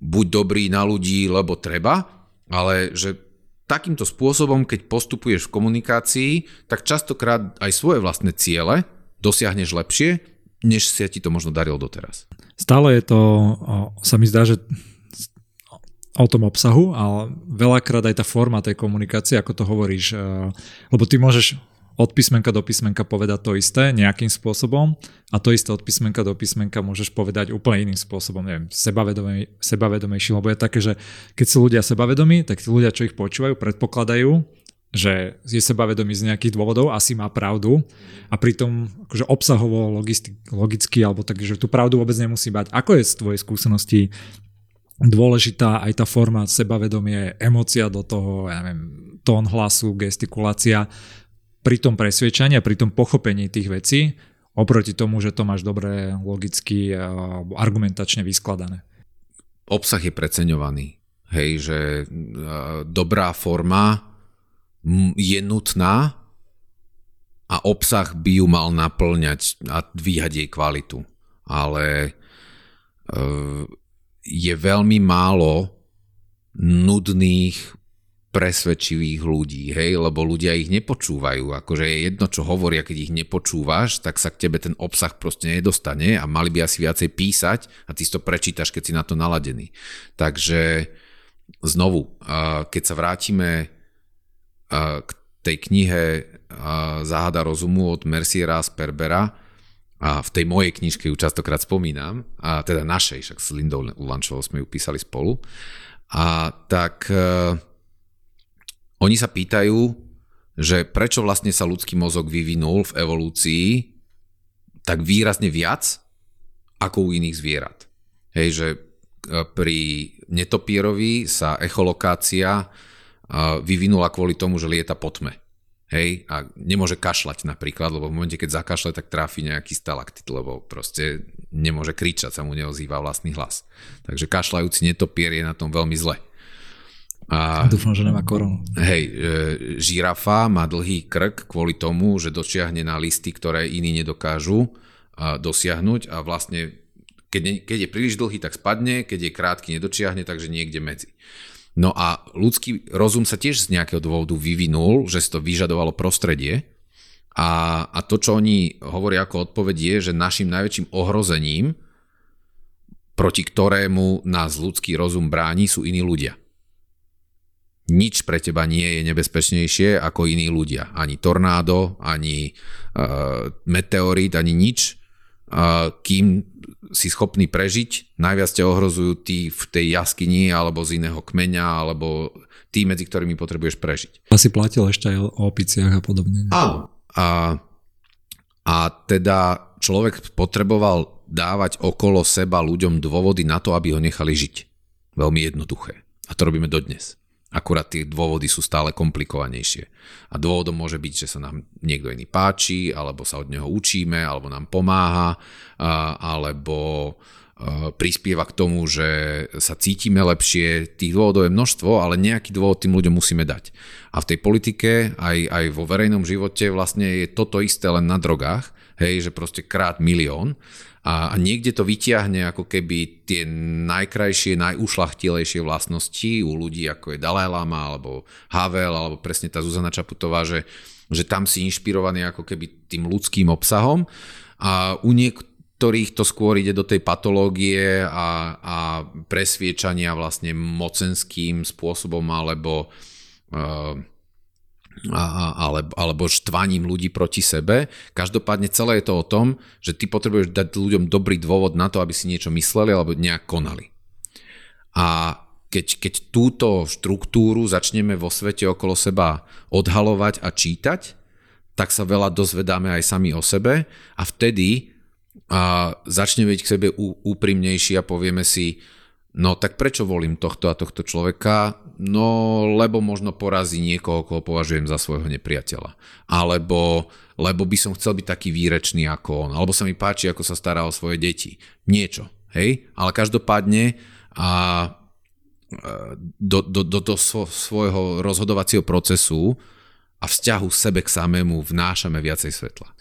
buď dobrý na ľudí, lebo treba, ale že takýmto spôsobom, keď postupuješ v komunikácii, tak častokrát aj svoje vlastné ciele dosiahneš lepšie, než sa ti to možno darilo doteraz. Stále je to, sa mi zdá, že o tom obsahu, ale veľakrát aj tá forma tej komunikácie, ako to hovoríš, lebo ty môžeš od písmenka do písmenka povedať to isté nejakým spôsobom a to isté od písmenka do písmenka môžeš povedať úplne iným spôsobom, neviem, sebavedomej, sebavedomejší, lebo je také, že keď sú ľudia sebavedomí, tak tí ľudia, čo ich počúvajú, predpokladajú, že je sebavedomý z nejakých dôvodov, asi má pravdu a pritom akože obsahovo, logicky, logicky alebo tak, že tú pravdu vôbec nemusí mať. Ako je z tvojej skúsenosti dôležitá aj tá forma sebavedomie, emocia do toho, ja neviem, tón hlasu, gestikulácia, pri tom presvedčaní a pri tom pochopení tých vecí, oproti tomu, že to máš dobre logicky a argumentačne vyskladané. Obsah je preceňovaný. Hej, že dobrá forma je nutná a obsah by ju mal naplňať a dvíhať jej kvalitu. Ale e, je veľmi málo nudných presvedčivých ľudí, hej, lebo ľudia ich nepočúvajú. Akože je jedno, čo hovoria, keď ich nepočúvaš, tak sa k tebe ten obsah proste nedostane a mali by asi viacej písať a ty si to prečítaš, keď si na to naladený. Takže znovu, keď sa vrátime k tej knihe Záhada rozumu od Merciera Sperbera, a v tej mojej knižke ju častokrát spomínam, a teda našej, však s Lindou Ulančovou sme ju písali spolu, a tak oni sa pýtajú, že prečo vlastne sa ľudský mozog vyvinul v evolúcii tak výrazne viac ako u iných zvierat. Hej, že e, pri netopírovi sa echolokácia e, vyvinula kvôli tomu, že lieta po tme. Hej, a nemôže kašľať napríklad, lebo v momente, keď zakašle, tak tráfi nejaký stalaktit, lebo proste nemôže kričať, sa mu neozýva vlastný hlas. Takže kašľajúci netopier je na tom veľmi zle. A, Dúfam, že nemá koronu. Hej, e, žirafa má dlhý krk kvôli tomu, že dočiahne na listy, ktoré iní nedokážu dosiahnuť a vlastne keď, keď je príliš dlhý, tak spadne, keď je krátky, nedočiahne, takže niekde medzi. No a ľudský rozum sa tiež z nejakého dôvodu vyvinul, že si to vyžadovalo prostredie a, a to, čo oni hovoria ako odpoveď je, že našim najväčším ohrozením, proti ktorému nás ľudský rozum bráni, sú iní ľudia nič pre teba nie je nebezpečnejšie ako iní ľudia. Ani tornádo, ani uh, meteorit, ani nič. Uh, kým si schopný prežiť, najviac ťa ohrozujú tí v tej jaskyni alebo z iného kmeňa alebo tí, medzi ktorými potrebuješ prežiť. Asi platil ešte aj o opiciach a podobne. Áno. A, a teda človek potreboval dávať okolo seba ľuďom dôvody na to, aby ho nechali žiť. Veľmi jednoduché. A to robíme dodnes. Akurát tie dôvody sú stále komplikovanejšie. A dôvodom môže byť, že sa nám niekto iný páči, alebo sa od neho učíme, alebo nám pomáha, alebo prispieva k tomu, že sa cítime lepšie. Tých dôvodov je množstvo, ale nejaký dôvod tým ľuďom musíme dať. A v tej politike, aj, aj vo verejnom živote vlastne je toto isté len na drogách, hej, že proste krát milión a, niekde to vyťahne ako keby tie najkrajšie, najušlachtilejšie vlastnosti u ľudí ako je Dalaj Lama alebo Havel alebo presne tá Zuzana Čaputová, že, že tam si inšpirovaný ako keby tým ľudským obsahom. A u niektorých to skôr ide do tej patológie a, a presviečania vlastne mocenským spôsobom alebo uh, alebo, alebo štvaním ľudí proti sebe. Každopádne celé je to o tom, že ty potrebuješ dať ľuďom dobrý dôvod na to, aby si niečo mysleli alebo nejak konali. A keď, keď túto štruktúru začneme vo svete okolo seba odhalovať a čítať, tak sa veľa dozvedáme aj sami o sebe a vtedy a začne byť k sebe úprimnejší a povieme si, no tak prečo volím tohto a tohto človeka? No lebo možno porazí niekoho, koho považujem za svojho nepriateľa. Alebo lebo by som chcel byť taký výrečný ako on. Alebo sa mi páči, ako sa stará o svoje deti. Niečo. Hej? Ale každopádne a do, do, do, do svojho rozhodovacieho procesu a vzťahu sebe k samému vnášame viacej svetla.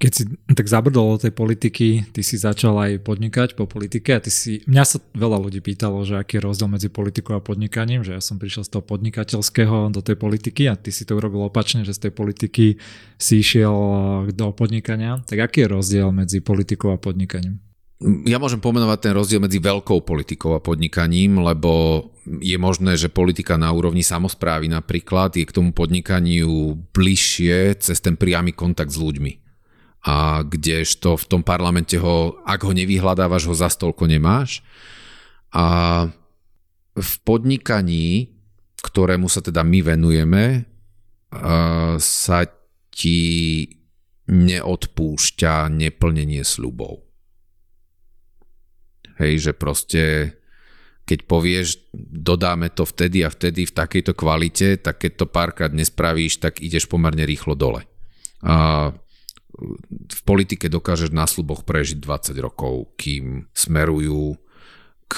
Keď si tak zabrdol do tej politiky, ty si začal aj podnikať po politike a ty si, mňa sa veľa ľudí pýtalo, že aký je rozdiel medzi politikou a podnikaním, že ja som prišiel z toho podnikateľského do tej politiky a ty si to urobil opačne, že z tej politiky si išiel do podnikania. Tak aký je rozdiel medzi politikou a podnikaním? Ja môžem pomenovať ten rozdiel medzi veľkou politikou a podnikaním, lebo je možné, že politika na úrovni samozprávy napríklad je k tomu podnikaniu bližšie cez ten priamy kontakt s ľuďmi. A kdežto v tom parlamente ho, ak ho nevyhľadávaš, ho za stolko nemáš. A v podnikaní, ktorému sa teda my venujeme, sa ti neodpúšťa neplnenie slubov. Hej, že proste keď povieš, dodáme to vtedy a vtedy v takejto kvalite, tak keď to párkrát nespravíš, tak ideš pomerne rýchlo dole. A v politike dokážeš na sluboch prežiť 20 rokov, kým smerujú k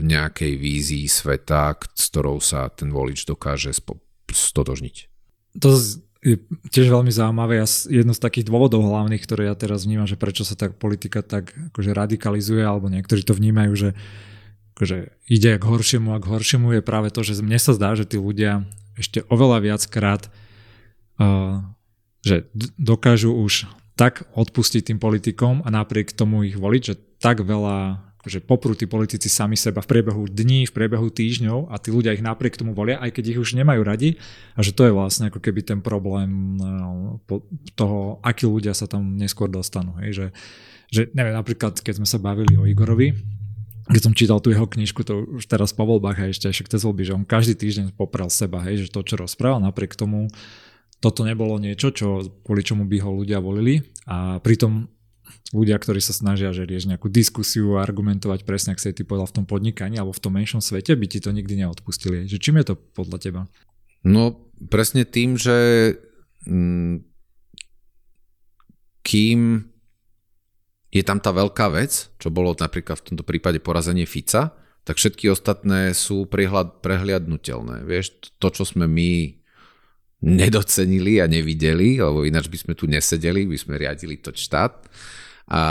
nejakej vízii sveta, s ktorou sa ten volič dokáže stotožniť. To je tiež veľmi zaujímavé. Ja, jedno z takých dôvodov hlavných, ktoré ja teraz vnímam, že prečo sa tak politika tak akože radikalizuje, alebo niektorí to vnímajú, že akože ide k horšiemu a k horšiemu je práve to, že mne sa zdá, že tí ľudia ešte oveľa viackrát uh, že dokážu už tak odpustiť tým politikom a napriek tomu ich voliť, že tak veľa že poprú tí politici sami seba v priebehu dní, v priebehu týždňov a tí ľudia ich napriek tomu volia, aj keď ich už nemajú radi a že to je vlastne ako keby ten problém no, toho, akí ľudia sa tam neskôr dostanú. Hej? Že, že neviem, napríklad keď sme sa bavili o Igorovi, keď som čítal tú jeho knižku, to už teraz po voľbách a ešte však cez voľby, že on každý týždeň poprel seba, hej, že to, čo rozprával, napriek tomu toto nebolo niečo, čo, kvôli čomu by ho ľudia volili a pritom ľudia, ktorí sa snažia že rieť nejakú diskusiu a argumentovať presne, ak sa ty povedal v tom podnikaní alebo v tom menšom svete, by ti to nikdy neodpustili. Že čím je to podľa teba? No presne tým, že mm, kým je tam tá veľká vec, čo bolo napríklad v tomto prípade porazenie Fica, tak všetky ostatné sú prehľad, prehliadnutelné. Vieš, to, čo sme my nedocenili a nevideli, lebo ináč by sme tu nesedeli, by sme riadili to štát. A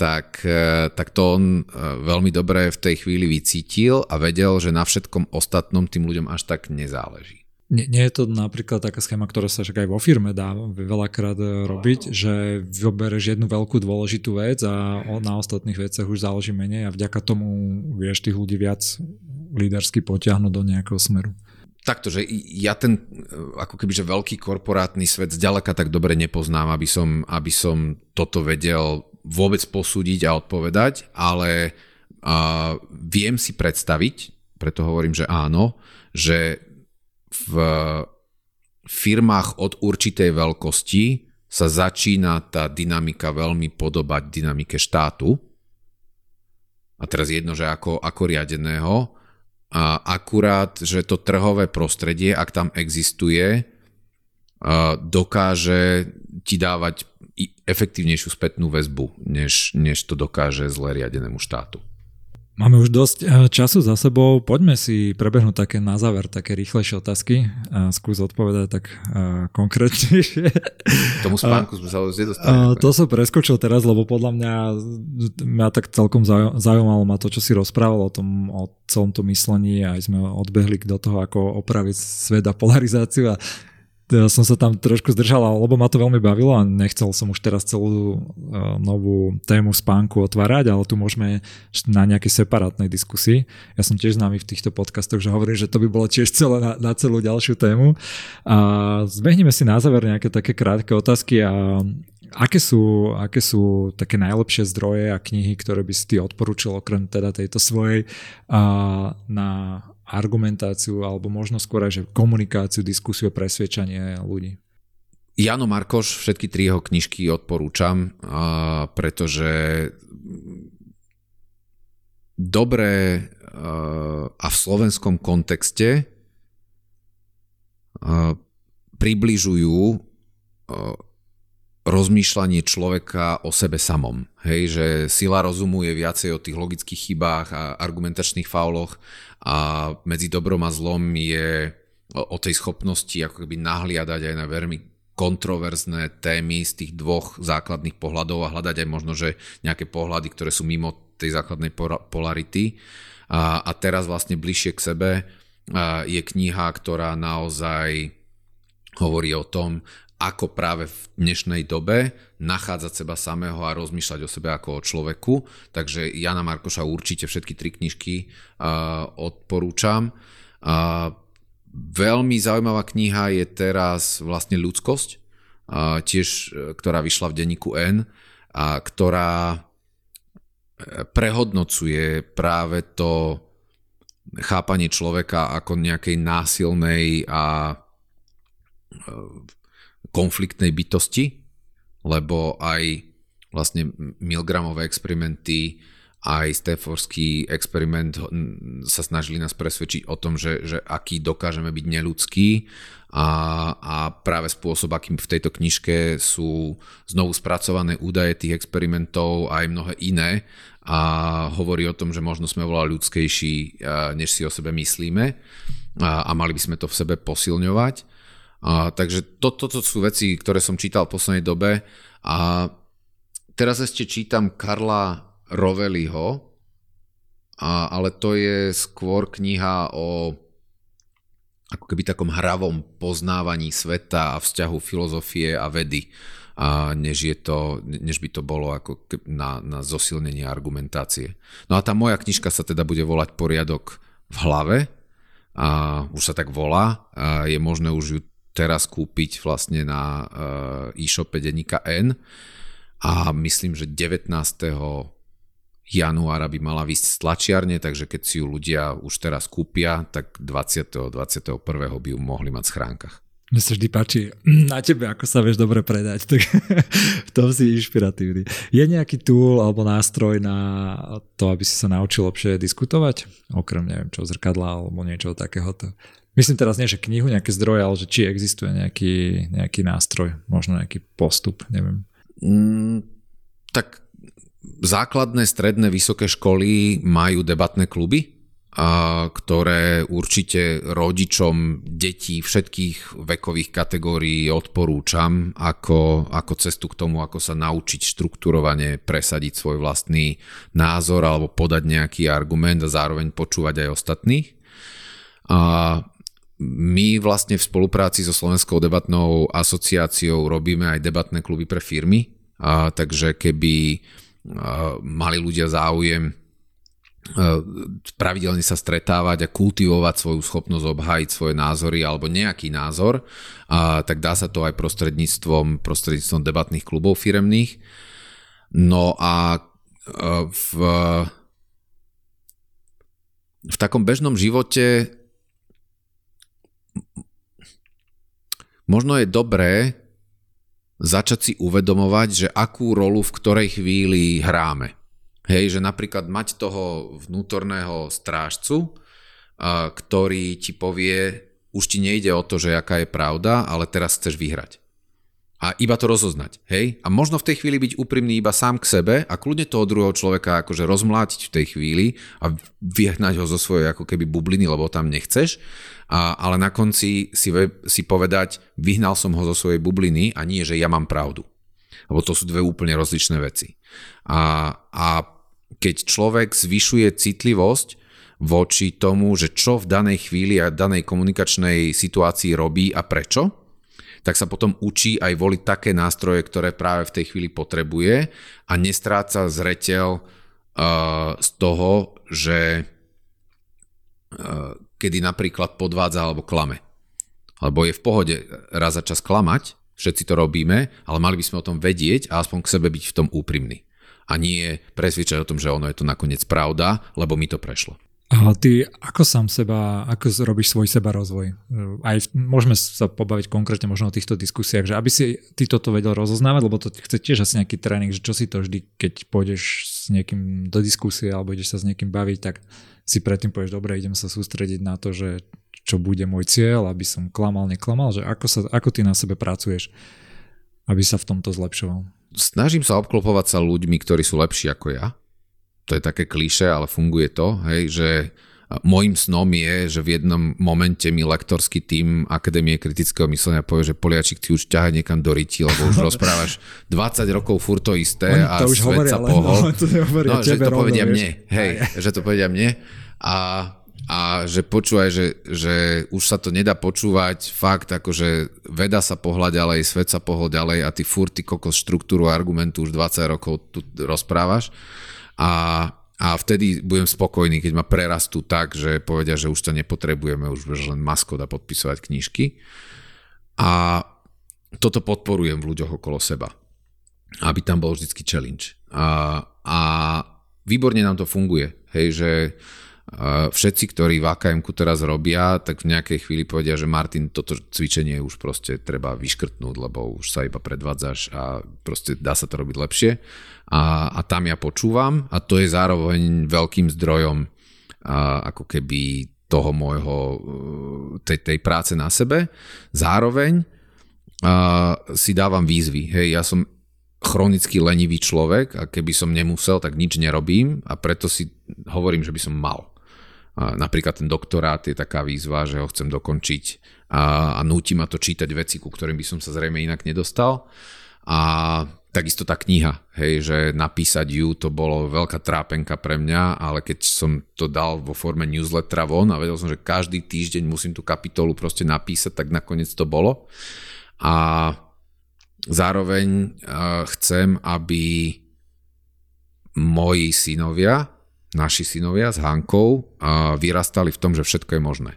tak, e, tak to on e, veľmi dobre v tej chvíli vycítil a vedel, že na všetkom ostatnom tým ľuďom až tak nezáleží. Nie, nie je to napríklad taká schéma, ktorá sa však aj vo firme dá veľakrát e, robiť, že vybereš jednu veľkú dôležitú vec a na ostatných veciach už záleží menej a vďaka tomu vieš tých ľudí viac lídersky potiahnuť do nejakého smeru takto, že ja ten ako keby, že veľký korporátny svet zďaleka tak dobre nepoznám, aby som, aby som toto vedel vôbec posúdiť a odpovedať, ale uh, viem si predstaviť, preto hovorím, že áno, že v firmách od určitej veľkosti sa začína tá dynamika veľmi podobať dynamike štátu. A teraz jedno, že ako, ako riadeného, a akurát, že to trhové prostredie, ak tam existuje, dokáže ti dávať efektívnejšiu spätnú väzbu, než, než to dokáže zle riadenému štátu. Máme už dosť e, času za sebou, poďme si prebehnúť také na záver, také rýchlejšie otázky a skús odpovedať tak uh, konkrétnejšie. Tomu spánku sme sa už nedostali. To som preskočil teraz, lebo podľa mňa mňa tak celkom zaujímalo ma to, čo si rozprával o tom, o celom tom myslení a aj sme odbehli do toho, ako opraviť svet a polarizáciu a som sa tam trošku zdržal, lebo ma to veľmi bavilo a nechcel som už teraz celú uh, novú tému spánku otvárať, ale tu môžeme na nejakej separátnej diskusii. Ja som tiež známy v týchto podcastoch, že hovorím, že to by bolo tiež celé na, na celú ďalšiu tému. A zbehneme si na záver nejaké také krátke otázky a aké sú, aké sú také najlepšie zdroje a knihy, ktoré by si ty odporúčil okrem teda tejto svojej a, na argumentáciu alebo možno skôr aj že komunikáciu, diskusiu, presvedčanie ľudí. Jano Markoš, všetky tri jeho knižky odporúčam. pretože dobré a v slovenskom kontexte približujú rozmýšľanie človeka o sebe samom. Hej, že sila rozumu je viacej o tých logických chybách a argumentačných fauloch a medzi dobrom a zlom je o tej schopnosti ako keby nahliadať aj na veľmi kontroverzné témy z tých dvoch základných pohľadov a hľadať aj možno, že nejaké pohľady, ktoré sú mimo tej základnej polarity. A, a teraz vlastne bližšie k sebe je kniha, ktorá naozaj hovorí o tom, ako práve v dnešnej dobe nachádzať seba samého a rozmýšľať o sebe ako o človeku. Takže Jana Markoša určite všetky tri knižky uh, odporúčam. Uh, veľmi zaujímavá kniha je teraz vlastne Ľudskosť, uh, tiež, ktorá vyšla v denníku N, a ktorá prehodnocuje práve to chápanie človeka ako nejakej násilnej a konfliktnej bytosti, lebo aj vlastne Milgramové experimenty, aj Stanfordský experiment sa snažili nás presvedčiť o tom, že, že aký dokážeme byť neludský a, a práve spôsob, akým v tejto knižke sú znovu spracované údaje tých experimentov a aj mnohé iné a hovorí o tom, že možno sme oveľa ľudskejší, než si o sebe myslíme a, a mali by sme to v sebe posilňovať. A, takže toto to, to sú veci, ktoré som čítal v poslednej dobe. A teraz ešte čítam Karla Roveliho, a, ale to je skôr kniha o ako keby takom hravom poznávaní sveta a vzťahu filozofie a vedy, a než, je to, než by to bolo ako na, na zosilnenie argumentácie. No a tá moja knižka sa teda bude volať Poriadok v hlave, a už sa tak volá, a je možné už ju teraz kúpiť vlastne na uh, e-shope denníka N a myslím, že 19. januára by mala vysť z tlačiarne, takže keď si ju ľudia už teraz kúpia, tak 20. 21. by ju mohli mať v schránkach. Mne sa vždy páči na tebe, ako sa vieš dobre predať, tak v tom si inšpiratívny. Je nejaký tool alebo nástroj na to, aby si sa naučil lepšie diskutovať? Okrem, neviem čo, zrkadla alebo niečo takéhoto. Myslím teraz nie, že knihu, nejaké zdroje, ale že či existuje nejaký, nejaký nástroj, možno nejaký postup, neviem. Mm, tak základné, stredné, vysoké školy majú debatné kluby, a ktoré určite rodičom detí všetkých vekových kategórií odporúčam ako, ako cestu k tomu, ako sa naučiť štrukturovane presadiť svoj vlastný názor alebo podať nejaký argument a zároveň počúvať aj ostatných. A my vlastne v spolupráci so Slovenskou debatnou asociáciou robíme aj debatné kluby pre firmy, a, takže keby a, mali ľudia záujem pravidelne sa stretávať a kultivovať svoju schopnosť obhájiť svoje názory alebo nejaký názor, a, tak dá sa to aj prostredníctvom, prostredníctvom debatných klubov firemných. No a v, v takom bežnom živote možno je dobré začať si uvedomovať, že akú rolu v ktorej chvíli hráme. Hej, že napríklad mať toho vnútorného strážcu, ktorý ti povie, už ti nejde o to, že aká je pravda, ale teraz chceš vyhrať a iba to rozoznať, hej? A možno v tej chvíli byť úprimný iba sám k sebe a kľudne toho druhého človeka akože rozmlátiť v tej chvíli a vyhnať ho zo svojej ako keby bubliny, lebo tam nechceš, a, ale na konci si, si povedať, vyhnal som ho zo svojej bubliny a nie, že ja mám pravdu. Lebo to sú dve úplne rozličné veci. A, a keď človek zvyšuje citlivosť voči tomu, že čo v danej chvíli a danej komunikačnej situácii robí a prečo, tak sa potom učí aj voliť také nástroje, ktoré práve v tej chvíli potrebuje a nestráca zreteľ uh, z toho, že uh, kedy napríklad podvádza alebo klame. Lebo je v pohode raz za čas klamať, všetci to robíme, ale mali by sme o tom vedieť a aspoň k sebe byť v tom úprimný. A nie presvedčať o tom, že ono je to nakoniec pravda, lebo mi to prešlo. A ty ako sám seba, ako robíš svoj seba rozvoj? Aj môžeme sa pobaviť konkrétne možno o týchto diskusiách, že aby si ty toto vedel rozoznávať, lebo to chce tiež asi nejaký tréning, že čo si to vždy, keď pôjdeš s niekým do diskusie alebo ideš sa s niekým baviť, tak si predtým povieš, dobre, idem sa sústrediť na to, že čo bude môj cieľ, aby som klamal, neklamal, že ako, sa, ako ty na sebe pracuješ, aby sa v tomto zlepšoval. Snažím sa obklopovať sa ľuďmi, ktorí sú lepší ako ja to je také klíše, ale funguje to, hej, že Mojím snom je, že v jednom momente mi lektorský tým Akadémie kritického myslenia povie, že Poliačik, ty už ťahaj niekam do ryti, lebo už rozprávaš 20 rokov furt to isté Oni a to už svet hovoria, sa pohol. No, to no, že to povedia vieš. mne, hej, aj. že to povedia mne a, a že počúvaj, že, že už sa to nedá počúvať, fakt, akože veda sa pohľa ďalej, svet sa pohol ďalej a ty furt ty kokos štruktúru argumentu už 20 rokov tu rozprávaš a, a vtedy budem spokojný, keď ma prerastú tak, že povedia, že už to nepotrebujeme, už len maskot a podpisovať knižky. A toto podporujem v ľuďoch okolo seba. Aby tam bol vždycky challenge. A, a výborne nám to funguje. Hej, že všetci, ktorí v akm teraz robia, tak v nejakej chvíli povedia, že Martin, toto cvičenie už proste treba vyškrtnúť, lebo už sa iba predvádzaš a proste dá sa to robiť lepšie. A, a tam ja počúvam a to je zároveň veľkým zdrojom a, ako keby toho môjho, tej, tej práce na sebe. Zároveň a, si dávam výzvy. Hej, ja som chronicky lenivý človek a keby som nemusel, tak nič nerobím a preto si hovorím, že by som mal. Napríklad ten doktorát je taká výzva, že ho chcem dokončiť a, a núti ma to čítať veci, ku ktorým by som sa zrejme inak nedostal. A takisto tá kniha, hej, že napísať ju, to bolo veľká trápenka pre mňa, ale keď som to dal vo forme newslettera von a vedel som, že každý týždeň musím tú kapitolu proste napísať, tak nakoniec to bolo. A zároveň chcem, aby moji synovia naši synovia s Hankou vyrastali v tom, že všetko je možné.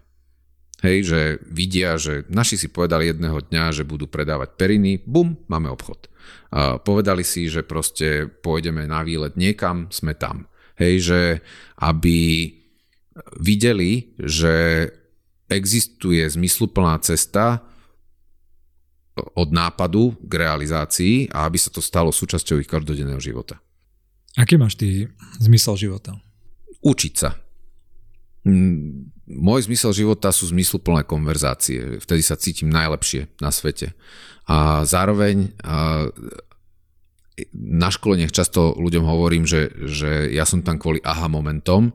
Hej, že vidia, že naši si povedali jedného dňa, že budú predávať periny, bum, máme obchod. A povedali si, že proste pôjdeme na výlet niekam, sme tam. Hej, že aby videli, že existuje zmysluplná cesta od nápadu k realizácii a aby sa to stalo súčasťou ich každodenného života. Aký máš ty zmysel života? Učiť sa. Môj zmysel života sú zmysluplné konverzácie. Vtedy sa cítim najlepšie na svete. A zároveň na školeniach často ľuďom hovorím, že, že ja som tam kvôli aha momentom,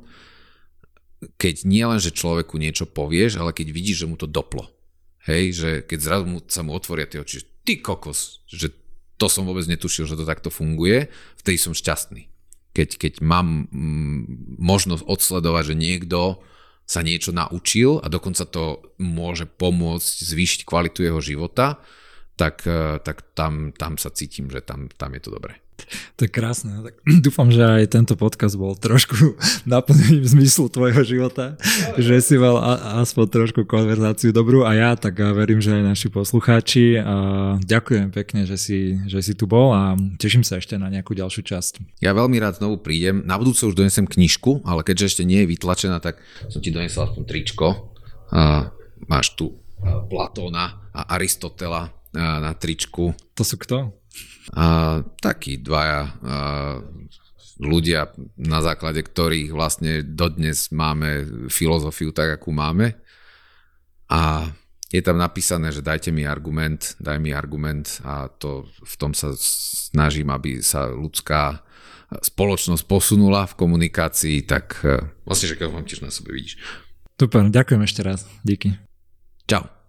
keď nie len, že človeku niečo povieš, ale keď vidíš, že mu to doplo. Hej, že keď zrazu mu, sa mu otvoria tie oči, že ty kokos, že to som vôbec netušil, že to takto funguje, vtedy som šťastný keď, keď mám mm, možnosť odsledovať, že niekto sa niečo naučil a dokonca to môže pomôcť zvýšiť kvalitu jeho života, tak, eh, tak tam, tam sa cítim, že tam, tam je to dobré. To je krásne. Tak dúfam, že aj tento podcast bol trošku naplnením zmyslu tvojho života, že si mal aspoň trošku konverzáciu dobrú a ja, tak verím, že aj naši poslucháči. A ďakujem pekne, že si, že si tu bol a teším sa ešte na nejakú ďalšiu časť. Ja veľmi rád znovu prídem. Na budúce už donesem knižku, ale keďže ešte nie je vytlačená, tak som ti donesol aspoň tričko. A máš tu Platóna a Aristotela na tričku. To sú kto? A takí dvaja a, ľudia, na základe ktorých vlastne dodnes máme filozofiu tak, akú máme. A je tam napísané, že dajte mi argument, daj mi argument a to v tom sa snažím, aby sa ľudská spoločnosť posunula v komunikácii, tak vlastne, že keď ho tiež na sebe vidíš. Super, ďakujem ešte raz. Díky. Čau.